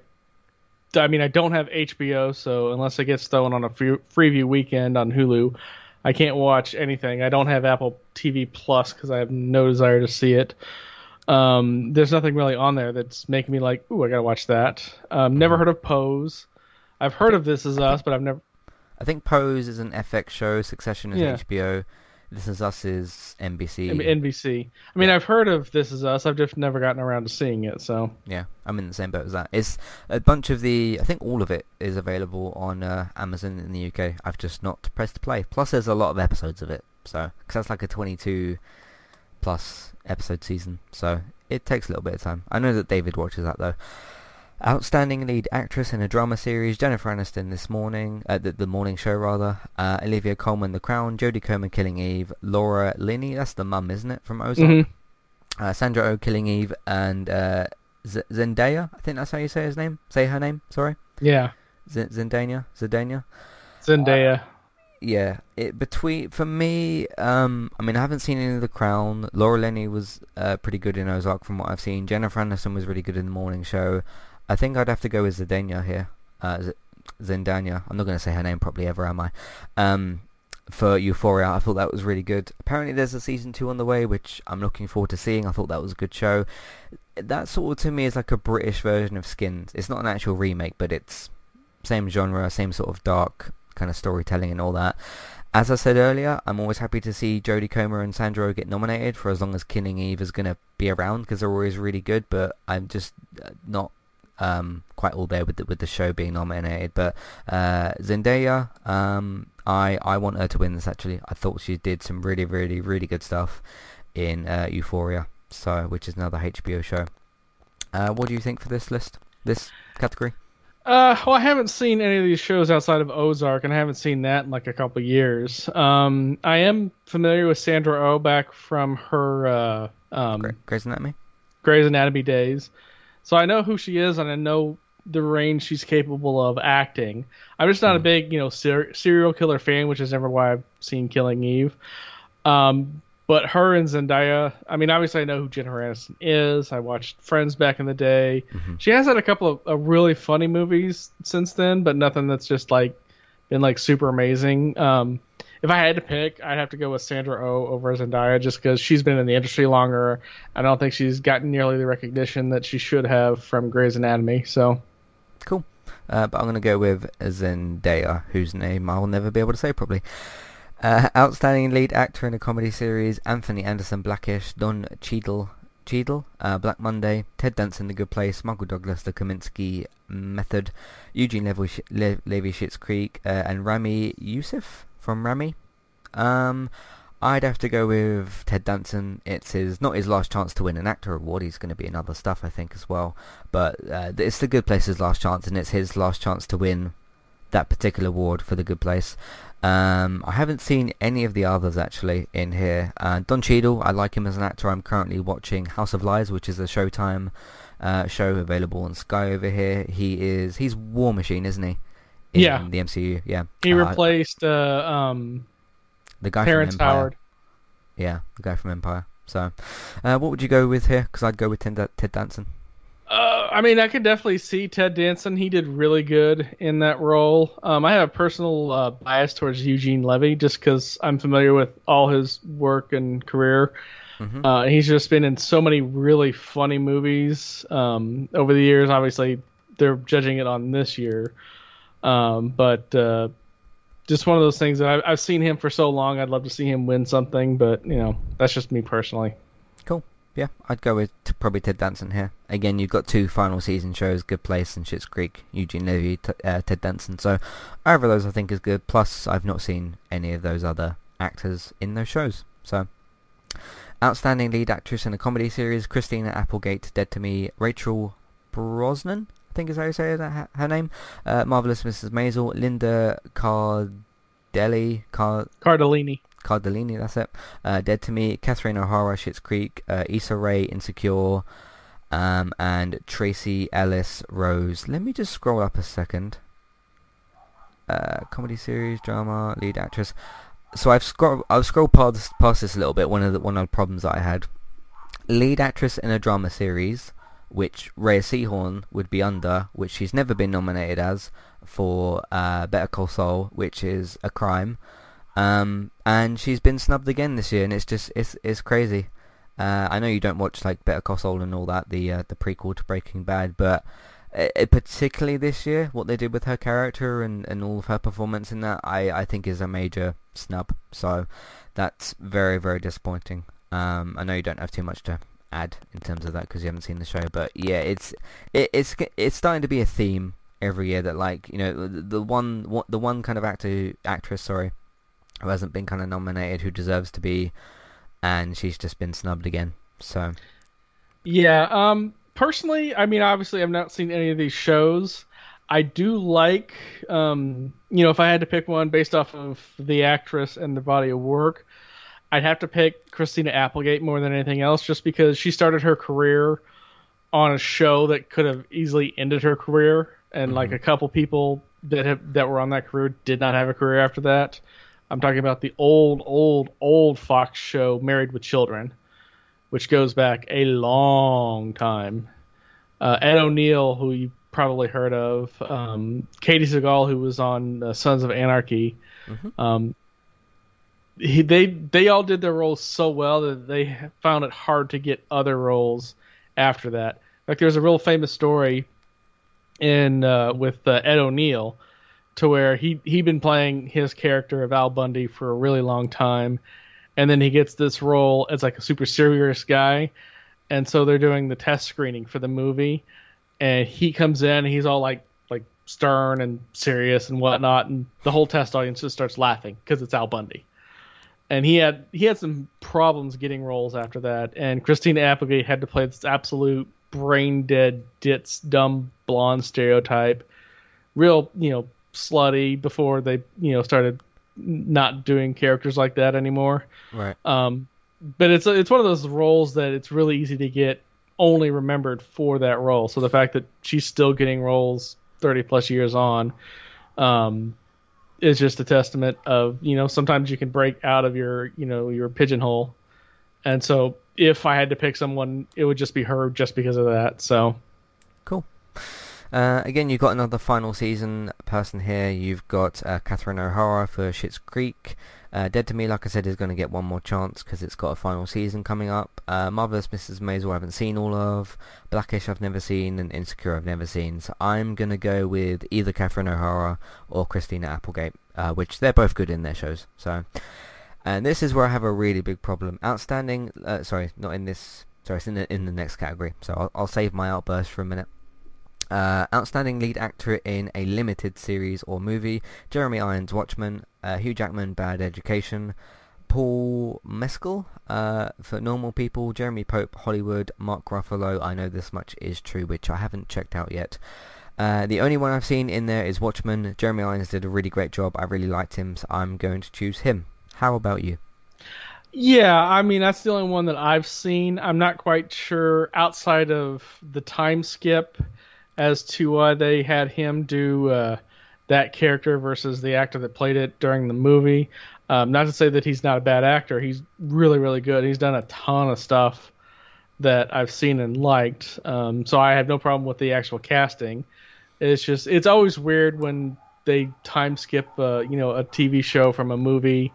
I mean, I don't have HBO, so unless it gets thrown on a free, freeview weekend on Hulu, I can't watch anything. I don't have Apple TV Plus because I have no desire to see it. Um, there's nothing really on there that's making me like, ooh, I gotta watch that. Um, never heard of Pose. I've heard of This Is Us, but I've never. I think Pose is an FX show. Succession is yeah. HBO. This Is Us is NBC. NBC. I mean, I've heard of This Is Us. I've just never gotten around to seeing it. So Yeah, I'm in the same boat as that. It's a bunch of the, I think all of it is available on uh, Amazon in the UK. I've just not pressed play. Plus, there's a lot of episodes of it, so because that's like a 22 plus episode season, so it takes a little bit of time. I know that David watches that though. Outstanding lead actress in a drama series, Jennifer Aniston this morning, uh, the, the morning show rather, uh, Olivia Colman The Crown, Jodie Comer Killing Eve, Laura Linney, that's the mum isn't it, from Ozark, Mhm. uh, Sandra Oh Killing Eve, and uh, Z- Zendaya, I think that's how you say his name, say her name, sorry, yeah, Z- Zendaya, Zendaya, Zendaya. yeah, it between for me. Um, I mean, I haven't seen any of The Crown. Laura Linney was uh, pretty good in Ozark from what I've seen. Jennifer Aniston was really good in the morning show. I think I'd have to go with Zendaya here. Uh, Zendaya. I'm not going to say her name properly ever, am I? Um, for Euphoria, I thought that was really good. Apparently, there's a season two on the way, which I'm looking forward to seeing. I thought that was a good show. That sort of to me is like a British version of Skins. It's not an actual remake, but it's same genre, same sort of dark kind of storytelling and all that. As I said earlier, I'm always happy to see Jodie Comer and Sandra Oh get nominated for as long as Killing Eve is going to be around because they're always really good. But I'm just uh, not um, quite all there with the, with the show being nominated. But uh, Zendaya, um, I I want her to win this. Actually, I thought she did some really really really good stuff in uh, Euphoria, so which is another HBO show. Uh, what do you think for this list? This category? Uh, well, I haven't seen any of these shows outside of Ozark, and I haven't seen that in like a couple years. Um, I am familiar with Sandra Oh back from her uh, um, Grey's Anatomy. Grey's Anatomy days, so I know who she is, and I know the range she's capable of acting. I'm just not a big, you know, ser- serial killer fan, which is never why I've seen Killing Eve. Um, but her and Zendaya, I mean, obviously I know who Jennifer Aniston is. I watched Friends back in the day. She has had a couple of, of really funny movies since then, but nothing that's just like been like super amazing. Um, if I had to pick, I'd have to go with Sandra Oh over Zendaya just because she's been in the industry longer. I don't think she's gotten nearly the recognition that she should have from Grey's Anatomy. So Cool. Uh, but I'm going to go with Zendaya, whose name I'll never be able to say properly. Uh, outstanding lead actor in a comedy series, Anthony Anderson Blackish, Don Cheadle, Cheadle, uh, Black Monday, Ted Danson, The Good Place, Michael Douglas, The Kominsky Method, Eugene Levy, Le- Levy Schitt's Creek, uh, and Ramy Youssef from Ramy. Um, I'd have to go with Ted Danson. It's his not his last chance to win an actor award. He's going to be in other stuff, I think, as well. But uh, it's the Good Place's last chance, and it's his last chance to win that particular award for the Good Place. Um, I haven't seen any of the others actually in here. Uh, Don Cheadle, I like him as an actor. I'm currently watching House of Lies, which is a Showtime uh, show available on Sky over here. He is he's War Machine, isn't he? In Yeah. the MCU. Yeah, he Uh, replaced uh, um, the guy Terrence from Empire. Howard. Yeah, the guy from Empire. So, uh, what would you go with here? Because I'd go with Ted, Ted Danson. Uh, I mean, I could definitely see Ted Danson. He did really good in that role. Um, I have a personal uh, bias towards Eugene Levy just because I'm familiar with all his work and career. Mm-hmm. Uh, he's just been in so many really funny movies um, over the years. Obviously, they're judging it on this year, um, but uh, just one of those things that I've, I've seen him for so long. I'd love to see him win something, but you know, that's just me personally. Cool. Yeah, I'd go with t- probably Ted Danson here. Again, you've got two final season shows, Good Place and Schitt's Creek, Eugene Levy, t- uh, Ted Danson. So either of those I think is good. Plus, I've not seen any of those other actors in those shows. So, outstanding lead actress in a comedy series, Christina Applegate, Dead to Me, Rachel Brosnan, think is how you say her, her name, uh, Marvelous Mrs. Maisel, Linda Cardellini, Car- Cardellini. Cardellini, that's it. Uh, Dead to Me, Catherine O'Hara, Schitt's Creek, uh, Issa Rae, Insecure, um, and Tracy Ellis Rose. Let me just scroll up a second. Uh, comedy series, drama, lead actress. So I've scrolled. I've scrolled past, past this a little bit. One of the one of the problems that I had. Lead actress in a drama series, which Rhea Seehorn would be under, which she's never been nominated as for uh, Better Call Saul, which is a crime. Um, and she's been snubbed again this year, and it's just it's it's crazy. Uh, I know you don't watch like Better Call Saul and all that, the uh, the prequel to Breaking Bad, but uh, particularly this year, what they did with her character and, and all of her performance in that, I, I think is a major snub. So that's very, very disappointing. Um, I know you don't have too much to add in terms of that because you haven't seen the show, but yeah, it's it, it's it's starting to be a theme every year that like you know the, the one the one kind of actor actress sorry who hasn't been kind of nominated who deserves to be, and she's just been snubbed again. So yeah, um, personally, I mean, obviously, I've not seen any of these shows. I do like, um, you know, if I had to pick one based off of the actress and the body of work, I'd have to pick Christina Applegate more than anything else, just because she started her career on a show that could have easily ended her career, and mm-hmm. like a couple people that have that were on that career did not have a career after that. I'm talking about the old, old, old Fox show, Married with Children, which goes back a long time. Uh, Ed O'Neill, who you probably heard of, um, Katey Sagal, who was on uh, Sons of Anarchy. Mm-hmm. Um, he, they they all did their roles so well that they found it hard to get other roles after that. Like there's a real famous story in uh, with uh, Ed O'Neill to where he he'd been playing his character of Al Bundy for a really long time, and then he gets this role as like a super serious guy, and so they're doing the test screening for the movie, and he comes in and he's all like like stern and serious and whatnot, and the whole test audience just starts laughing because it's Al Bundy. And he had he had some problems getting roles after that, and Christina Applegate had to play this absolute brain dead ditz dumb blonde stereotype, real you know slutty before they you know started not doing characters like that anymore. Right. Um, but it's it's one of those roles that it's really easy to get only remembered for that role. So the fact that she's still getting roles 30 plus years on um, is just a testament of you know sometimes you can break out of your you know your pigeonhole. And so if I had to pick someone, it would just be her, just because of that. So cool. Uh, again, you've got another final season person here. You've got uh, Catherine O'Hara for Schitt's Creek. Uh, Dead to Me, like I said, is going to get one more chance because it's got a final season coming up. Uh, Marvelous Mrs. Maisel I haven't seen all of. Blackish I've never seen, and Insecure I've never seen. So I'm going to go with either Catherine O'Hara or Christina Applegate, uh, which they're both good in their shows. So, and this is where I have a really big problem. Outstanding, uh, sorry, not in this. Sorry, it's in the, in the next category. So I'll, I'll save my outburst for a minute. Uh, outstanding lead actor in a limited series or movie, Jeremy Irons, Watchmen, uh, Hugh Jackman, Bad Education, Paul Mescal uh, for Normal People, Jeremy Pope, Hollywood, Mark Ruffalo, I know this much is true, which I haven't checked out yet. Uh, the only one I've seen in there is Watchmen. Jeremy Irons did a really great job. I really liked him, so I'm going to choose him. How about you? Yeah, I mean that's the only one that I've seen. I'm not quite sure outside of the time skip as to why they had him do uh, that character versus the actor that played it during the movie. Um, not to say that he's not a bad actor. He's really, really good. He's done a ton of stuff that I've seen and liked. Um, so I have no problem with the actual casting. It's just it's always weird when they time skip, uh, you know, a TV show from a movie,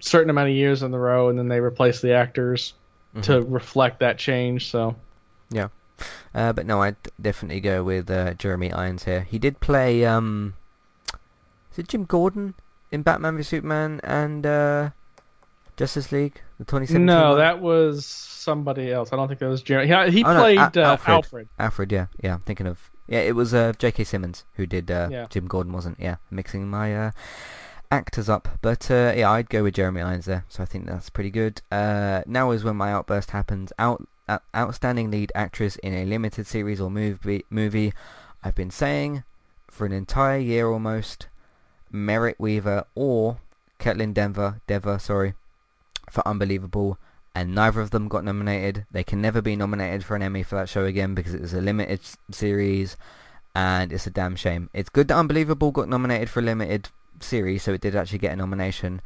certain amount of years in the row, and then they replace the actors mm-hmm. to reflect that change. So yeah. Uh, but no, I'd definitely go with uh, Jeremy Irons here. He did play, um, is it Jim Gordon in Batman v Superman and uh, Justice League, the 2017 No, one? that was somebody else. I don't think that was Jeremy. He, he oh, played no, Al- uh, Alfred. Alfred. Alfred, yeah, yeah. I'm thinking of yeah. It was uh, J.K. Simmons who did uh, yeah. Jim Gordon, wasn't? Yeah, mixing my actors up. But uh, yeah, I'd go with Jeremy Irons there. So I think that's pretty good. Uh, now is when my outburst happens. Out outstanding lead actress in a limited series or movie, movie I've been saying for an entire year almost, Merritt Wever or Kaitlyn Denver, Dever, sorry, for Unbelievable, and neither of them got nominated. They can never be nominated for an Emmy for that show again because it was a limited series, and it's a damn shame. It's good that Unbelievable got nominated for a limited series, so it did actually get a nomination,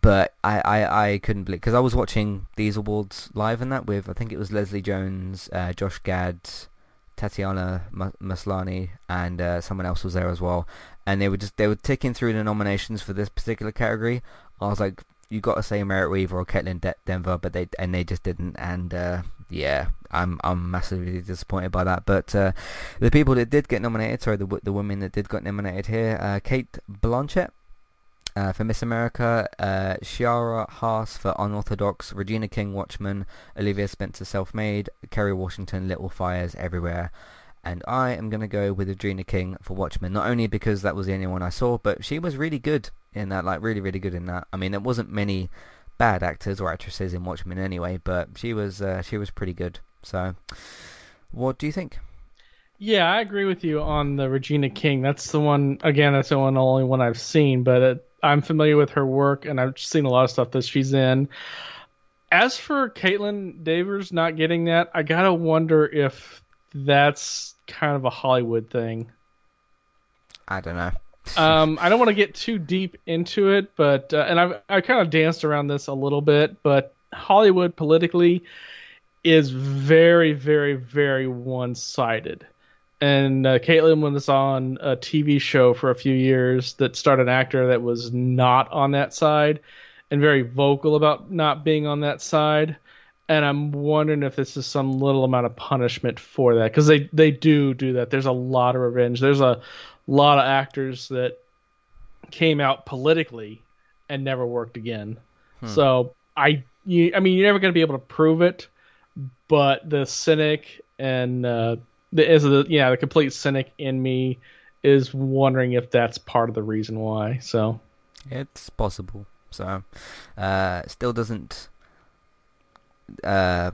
but I, I, I couldn't believe because I was watching these awards live and that with I think it was Leslie Jones, uh, Josh Gad, Tatiana Maslany, and uh, someone else was there as well, and they were just they were ticking through the nominations for this particular category. I was like, you got to say Merritt Wever or Kaitlyn De- Denver, but they and they just didn't, and uh, yeah, I'm I'm massively disappointed by that. But uh, the people that did get nominated, sorry, the the women that did get nominated here, uh, Cate Blanchett uh, for Miss America, uh, Shira Haas for Unorthodox, Regina King Watchmen, Olivia Spencer Self Made, Kerry Washington Little Fires Everywhere. And I am going to go with Regina King for Watchmen, not only because that was the only one I saw, but she was really good in that, like really, really good in that. I mean, there wasn't many bad actors or actresses in Watchmen anyway, but she was uh, she was pretty good. So, what do you think? Yeah, I agree with you on the Regina King. That's the one. Again, that's the one only one I've seen, but it, I'm familiar with her work, and I've seen a lot of stuff that she's in. As for Kaitlyn Dever's not getting that, I gotta wonder if that's kind of a Hollywood thing. I don't know. [laughs] um, I don't want to get too deep into it, but uh, and I've I kind of danced around this a little bit, but Hollywood politically is very, very, very one-sided. And uh, Kaitlyn was on a TV show for a few years that starred an actor that was not on that side, and very vocal about not being on that side. And I'm wondering if this is some little amount of punishment for that, because they they do do that. There's a lot of revenge. There's a lot of actors that came out politically and never worked again. Hmm. So I, you, I mean, you're never going to be able to prove it, but the cynic and uh, the is the yeah the complete cynic in me is wondering if that's part of the reason why. So it's possible. So uh, still doesn't uh,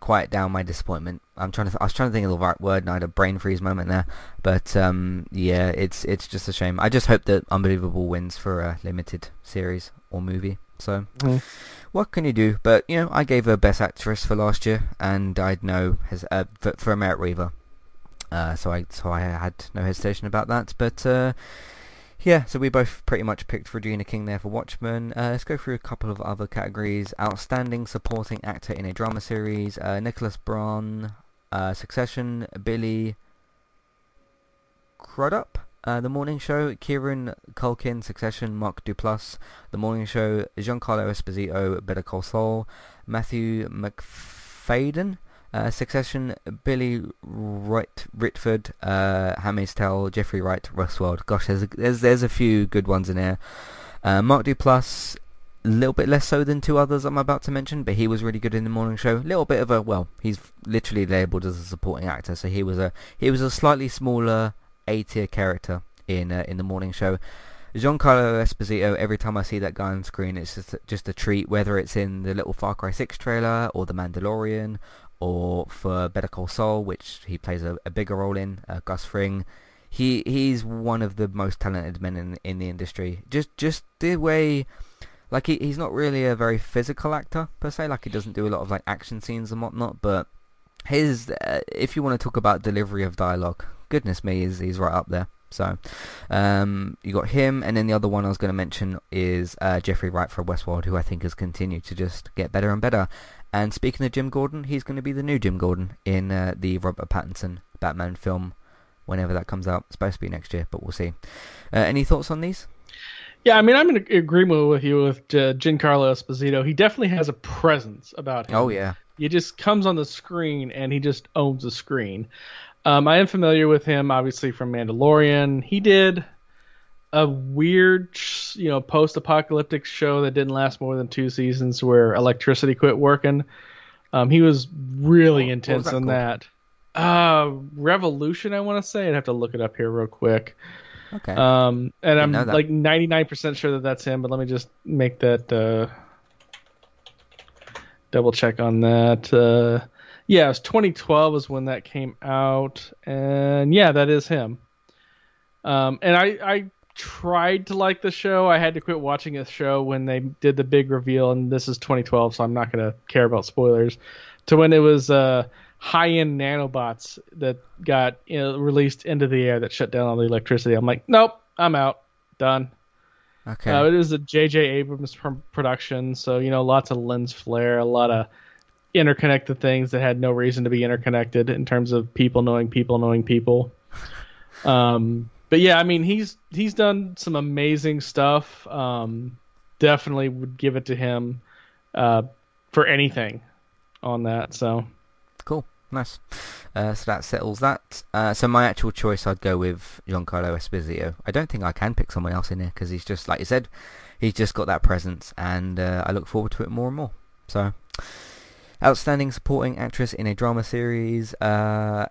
quiet down my disappointment. I'm trying to. Th- I was trying to think of the right word, and I had a brain freeze moment there. But um, yeah, it's it's just a shame. I just hope that Unbelievable wins for a limited series or movie. So, mm. what can you do? But you know, I gave her Best Actress for last year, and I'd know has uh, for, for Merritt Reaver. Uh, so I so I had no hesitation about that. But uh, yeah, so we both pretty much picked Regina King there for Watchmen. Uh, let's go through a couple of other categories. Outstanding Supporting Actor in a Drama Series, uh, Nicholas Braun, uh, Succession, Billy Crudup, uh, The Morning Show, Kieran Culkin, Succession, Mark Duplass, The Morning Show, Giancarlo Esposito, Better Call Saul, Matthew Macfadyen, uh, Succession, Billy Wright, Ritford, uh, Handmaid's Tale, Jeffrey Wright, Westworld. Gosh, there's a, there's there's a few good ones in here. Uh, Mark Duplass, a little bit less so than two others I'm about to mention, but he was really good in the morning show. A little bit of a well, he's literally labelled as a supporting actor, so he was a he was a slightly smaller A tier character in uh, in the morning show. Giancarlo Esposito, every time I see that guy on screen, it's just just a treat. Whether it's in the little Far Cry 6 trailer or the Mandalorian or for Better Call Saul, which he plays a, a bigger role in, uh, Gus Fring. He he's one of the most talented men in in the industry. Just just the way, like he he's not really a very physical actor per se. Like he doesn't do a lot of like action scenes and whatnot. But his uh, if you want to talk about delivery of dialogue, goodness me, he's he's right up there. So um, you got him, and then the other one I was going to mention is uh, Jeffrey Wright for Westworld, who I think has continued to just get better and better. And speaking of Jim Gordon, he's going to be the new Jim Gordon in uh, the Robert Pattinson Batman film whenever that comes out. It's supposed to be next year, but we'll see. Uh, any thoughts on these? Yeah, I mean, I'm in agreement with you with uh, Giancarlo Esposito. He definitely has a presence about him. Oh yeah, he just comes on the screen and he just owns the screen. Um, I am familiar with him, obviously from Mandalorian. He did a weird, you know, post-apocalyptic show that didn't last more than two seasons, where electricity quit working. Um, he was really intense was that on called? that. Uh, Revolution, I want to say. I'd have to look it up here real quick. Okay. Um, and I'm like 99% sure that that's him, but let me just make that uh, double check on that. Uh, yeah, it was 2012 is when that came out, and yeah, that is him. Um, and I, I tried to like the show. I had to quit watching a show when they did the big reveal, and this is 2012, so I'm not going to care about spoilers. To when it was uh, high-end nanobots that got you know, released into the air that shut down all the electricity. I'm like, nope, I'm out, done. Okay. Uh, it is a J.J. Abrams production, so you know, lots of lens flare, a lot of interconnected things that had no reason to be interconnected in terms of people knowing people knowing people. [laughs] Um, but yeah, I mean he's he's done some amazing stuff. Um, definitely would give it to him uh, for anything on that. So Cool, nice. Uh, so that settles that. Uh, so my actual choice, I'd go with Giancarlo Esposito. I don't think I can pick someone else in here because he's just like you said, he's just got that presence, and uh, I look forward to it more and more. So, outstanding supporting actress in a drama series, uh,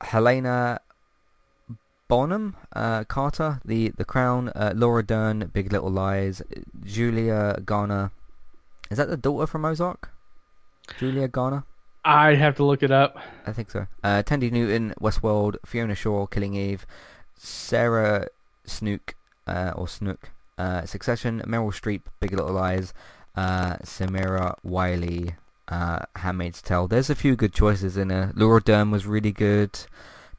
Helena Bonham uh, Carter, The The Crown, uh, Laura Dern, Big Little Lies, Julia Garner. Is that the daughter from Ozark? Julia Garner. I have to look it up. I think so. Uh, Thandie Newton, Westworld, Fiona Shaw, Killing Eve, Sarah Snook, uh, or Snook, uh, Succession, Meryl Streep, Big Little Lies, uh, Samira Wiley, uh, Handmaid's Tale. There's a few good choices in there. Laura Dern was really good.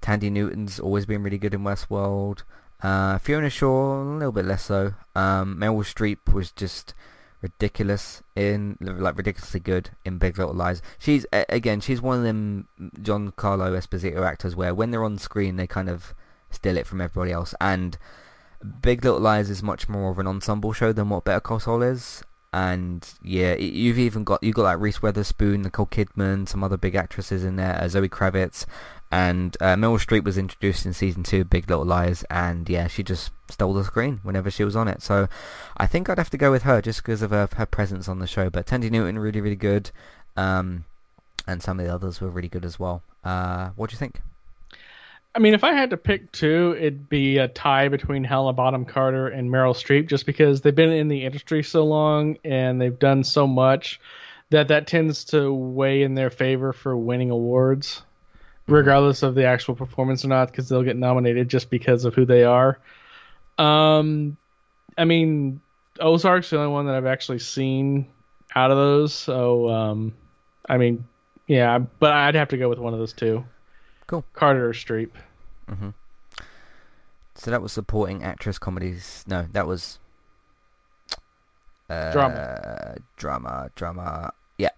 Thandie Newton's always been really good in Westworld. Uh, Fiona Shaw, a little bit less so. Um, Meryl Streep was just ridiculous in like ridiculously good in Big Little Lies. She's again, she's one of them Giancarlo Esposito actors where when they're on screen they kind of steal it from everybody else. And Big Little Lies is much more of an ensemble show than what Better Call Saul is. And yeah, you've even got you got like Reese Witherspoon, Nicole Kidman, some other big actresses in there, uh, Zoe Kravitz, and uh, Meryl Streep was introduced in season two of Big Little Lies, and yeah, she just stole the screen whenever she was on it. So I think I'd have to go with her just because of her, her presence on the show. But Thandie Newton really really good, um, and some of the others were really good as well. Uh, what do you think? I mean, if I had to pick two, it'd be a tie between Helena Bonham Carter and Meryl Streep, just because they've been in the industry so long and they've done so much that that tends to weigh in their favor for winning awards, regardless of the actual performance or not, because they'll get nominated just because of who they are. Um, I mean, Ozark's the only one that I've actually seen out of those, so um, I mean, yeah, but I'd have to go with one of those two. Cool. Carter Streep. So that was supporting actress comedies. No, that was uh, Drama. Drama, drama. Yeah,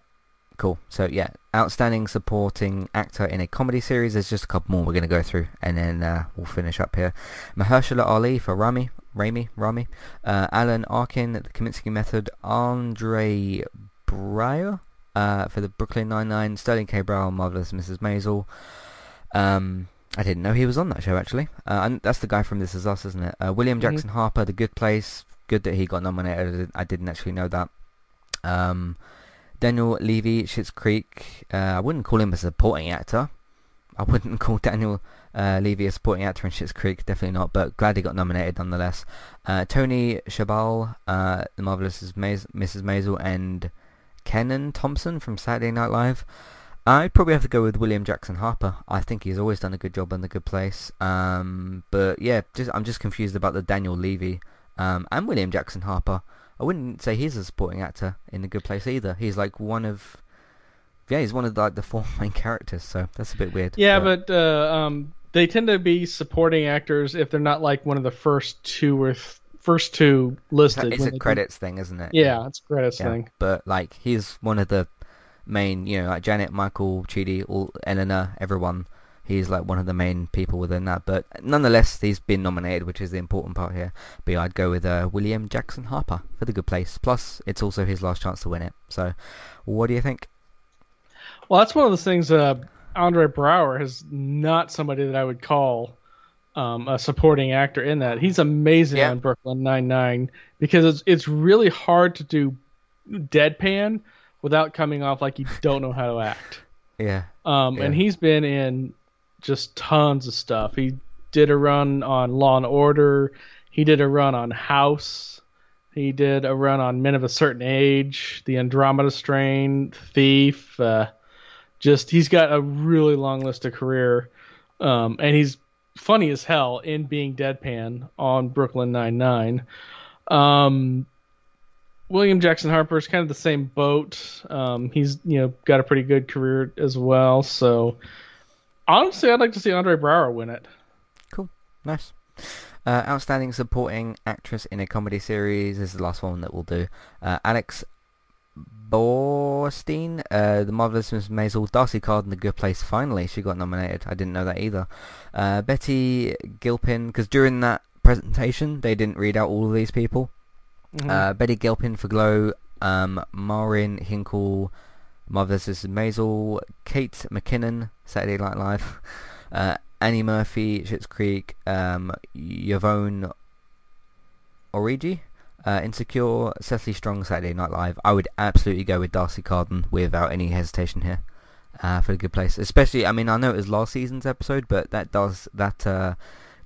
cool. So yeah, outstanding supporting actor in a comedy series. There's just a couple more we're going to go through, and then uh, we'll finish up here. Mahershala Ali for Rami, Rami, Rami. Uh, Alan Arkin, at The Kominsky Method. Andre Breyer uh, for the Brooklyn Nine-Nine. Sterling K. Brown, Marvelous Mrs. Maisel. Um, I didn't know he was on that show actually. Uh, and that's the guy from This Is Us, isn't it? Uh, William Mhm. Jackson Harper, The Good Place. Good that he got nominated. I didn't- actually know that. Um, Daniel Levy, Schitt's Creek. Uh, I wouldn't call him a supporting actor. I wouldn't [laughs] call Daniel uh, Levy a supporting actor in Schitt's Creek. Definitely not. But glad he got nominated nonetheless. Uh, Tony Shabal, uh, The Marvelous Mrs. Mrs. Maisel, and Kenan Thompson from Saturday Night Live. I'd probably have to go with William Jackson Harper. I think he's always done a good job in The Good Place. Um, but yeah, just I'm just confused about the Daniel Levy um, and William Jackson Harper. I wouldn't say he's a supporting actor in The Good Place either. He's like one of yeah, he's one of the, like the [laughs] four main characters. So that's a bit weird. Yeah, but uh, um, they tend to be supporting actors if they're not like one of the first two or th- first two listed. it's a do- credits thing, isn't it? Yeah, it's a credits Yeah, thing. But like he's one of the main, you know, like Janet, Michael, Chidi, all Eleanor, everyone. He's like one of the main people within that. But nonetheless, he's been nominated, which is the important part here. But yeah, I'd go with uh, William Jackson Harper for the good place. Plus, it's also his last chance to win it. So, what do you think? Well, that's one of those things. Uh, Andre Braugher is not somebody that I would call um, a supporting actor in that. He's amazing Yeah. on Brooklyn Nine Nine because it's it's really hard to do deadpan without coming off like you don't know how to act. [laughs] Yeah. Um, and he's been in just tons of stuff. He did a run on Law and Order. He did a run on House. He did a run on Men of a Certain Age, The Andromeda Strain, Thief. Uh, just he's got a really long list of career, um, and he's funny as hell in being deadpan on Brooklyn Nine Nine. Um, William Jackson Harper is kind of the same boat. Um, he's you know got a pretty good career as well. So honestly, I'd like to see Andre Braugher win it. Cool. Nice. Uh, outstanding supporting actress in a comedy series is the last one that we'll do. Uh, Alex Borstein, uh, The Marvelous Miss Maisel, D'Arcy Carden The Good Place. Finally, she got nominated. I didn't know that either. Uh, Betty Gilpin, because during that presentation they didn't read out all of these people. Mm-hmm. Uh, Betty Gilpin for Glow, um, Maureen Hinkle, Mothers is Maisel, Kate McKinnon, Saturday Night Live, [laughs] uh, Annie Murphy, Schitt's Creek, um, Yvonne Orji, uh, Insecure, Cecily Strong, Saturday Night Live. I would absolutely go with D'Arcy Carden without any hesitation here uh, for a good place. Especially, I mean, I know it was last season's episode, but that does that uh,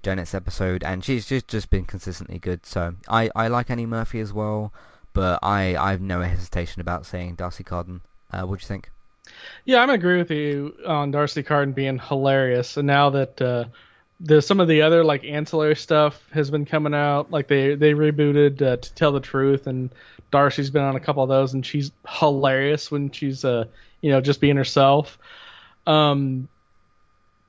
Janet's episode, and she's just just been consistently good. So I, I like Annie Murphy as well, but I I have no hesitation about saying D'Arcy Carden. Uh, what do you think? Yeah, I'm agree with you on D'Arcy Carden being hilarious, and now that uh, the some of the other like ancillary stuff has been coming out. Like they they rebooted uh, to tell the truth, and D'Arcy's been on a couple of those, and she's hilarious when she's uh you know just being herself. Um,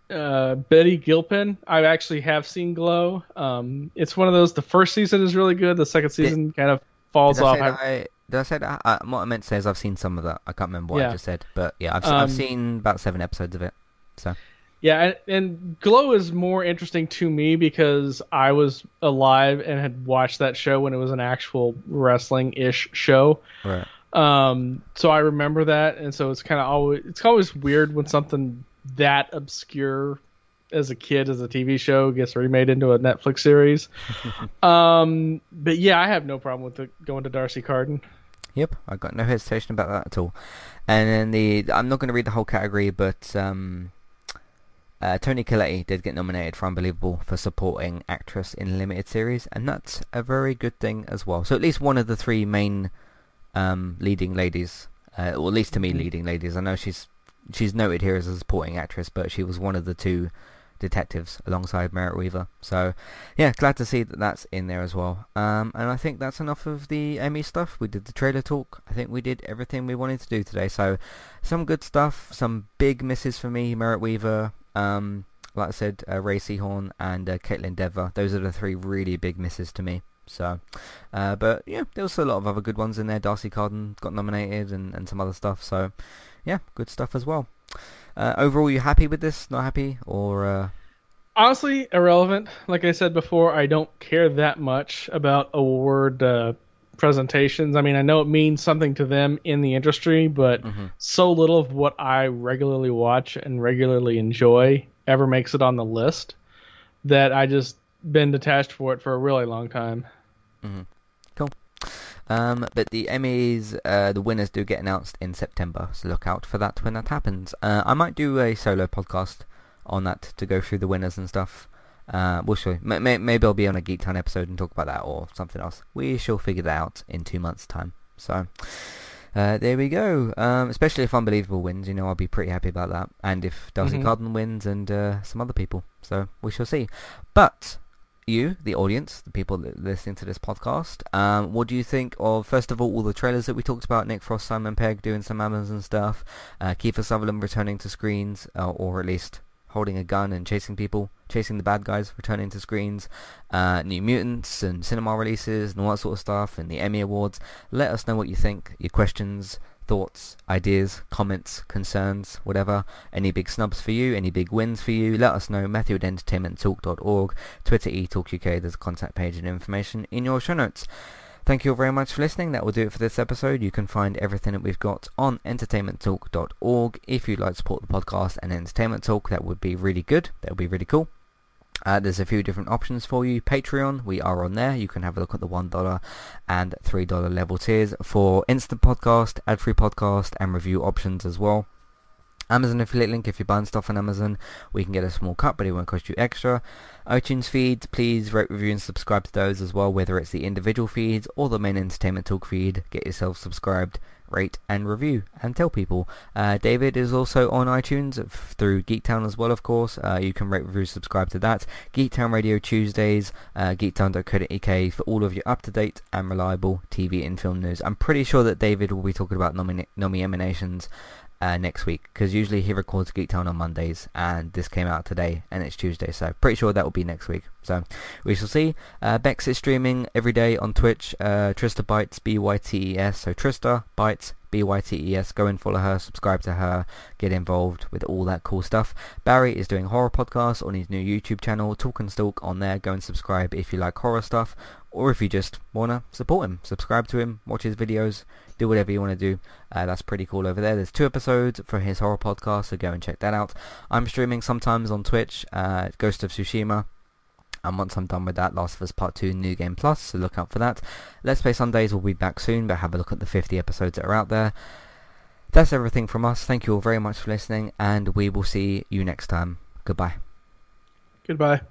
uh, Betty Gilpin, I actually have seen Glow. Um, it's one of those. The first season is really good. The second season kind of falls Did I off. that I, did I say that? I, what I meant to say is I've seen some of that. I can't remember what Yeah. I just said, but yeah, I've, Um, I've seen about seven episodes of it. So Yeah, and, and Glow is more interesting to me because I was alive and had watched that show when it was an actual wrestling ish show. right. Um, so I remember that, and so it's kind of always it's always weird when something that obscure as a kid as a TV show gets remade into a Netflix series. [laughs] um, but yeah, I have no problem with it going to D'Arcy Carden. Yep, I got no hesitation about that at all. And then the I'm not going to read the whole category, but um, uh, Tony Colletti did get nominated for Unbelievable for supporting actress in a limited series, and that's a very good thing as well. So at least one of the three main um, leading ladies, uh, or at least to me, leading ladies. I know she's she's noted here as a supporting actress, but she was one of the two detectives alongside Merritt Wever. So yeah, glad to see that that's in there as well. Um, and I think that's enough of the Emmy stuff. We did the trailer talk. I think we did everything we wanted to do today. So some good stuff, some big misses for me. Merritt Wever, um, like I said, uh, Rhea Seehorn and uh, Kaitlyn Dever. Those are the three really big misses to me. So, uh, but yeah, there was a lot of other good ones in there. D'Arcy Carden got nominated and, and some other stuff. So, yeah, good stuff as well. Uh, overall, you happy with this? Not happy? Or uh, honestly irrelevant. Like I said before, I don't care that much about award uh, presentations. I mean, I know it means something to them in the industry, but so little of what I regularly watch and regularly enjoy ever makes it on the list that I just been detached for it for a really long time. Cool. Um, but the Emmys, uh, the winners do get announced in September, so look out for that when that happens. Uh, I might do a solo podcast on that to go through the winners and stuff. Uh, we'll show. May- may- maybe I'll be on a Geektown episode and talk about that or something else. We shall figure that out in two months' time. So. Uh, there we go. Um, especially if Unbelievable wins, you know, I'll be pretty happy about that. And if D'Arcy Mhm. Carden wins and uh, some other people. So we shall see. But you, the audience, the people listening to this podcast, um, what do you think of, first of all, all the trailers that we talked about? Nick Frost, Simon Pegg doing some Amazon stuff, uh, Kiefer Sutherland returning to screens, uh, or at least holding a gun and chasing people, chasing the bad guys, returning to screens, uh, New Mutants and cinema releases and all that sort of stuff, and the Emmy Awards. Let us know what you think, your questions, thoughts, ideas, comments, concerns, whatever. Any big snubs for you, any big wins for you, let us know. Matthew at entertainmenttalk.org, Twitter eTalkUK, there's a contact page and information in your show notes. Thank you all very much for listening. That will do it for this episode. You can find everything that we've got on entertainmenttalk.org. If you'd like to support the podcast and Entertainment Talk, that would be really good. That would be really cool. Uh, there's a few different options for you. Patreon, we are on there. You can have a look at the $1 and $3 level tiers for instant podcast, ad-free podcast, and review options as well. Amazon affiliate link if you're buying stuff on Amazon. We can get a small cut, but it won't cost you extra. iTunes feeds, please rate, review, and subscribe to those as well, whether it's the individual feeds or the main Entertainment Talk feed. Get yourself subscribed, rate, and review, and tell people. Uh, David is also on iTunes through Geektown as well, of course. Uh, you can rate, review, subscribe to that. Geektown Radio Tuesdays, uh, geektown.co.uk for all of your up-to-date and reliable TV and film news. I'm pretty sure that David will be talking about nomina- nominations uh, next week because usually he records Geektown on Mondays and this came out today and it's Tuesday so pretty sure that will be next week. So we shall see. Uh, Bex is streaming every day on Twitch uh, Trista Bytes B-Y-T-E-S so Trista Bytes B-Y-T-E-S go and follow her subscribe to her get involved with all that cool stuff. Barry is doing horror podcasts on his new YouTube channel Talk and Stalk on there go and subscribe if you like horror stuff or if you just want to support him, subscribe to him, watch his videos, do whatever you want to do. Uh, that's pretty cool over there. There's two episodes for his horror podcast, so go and check that out. I'm streaming sometimes on Twitch, uh, Ghost of Tsushima. And once I'm done with that, Last of Us Part 2 New Game Plus, so look out for that. Let's Play Sundays will be back soon, but have a look at the 50 episodes that are out there. That's everything from us. Thank you all very much for listening, and we will see you next time. Goodbye. Goodbye.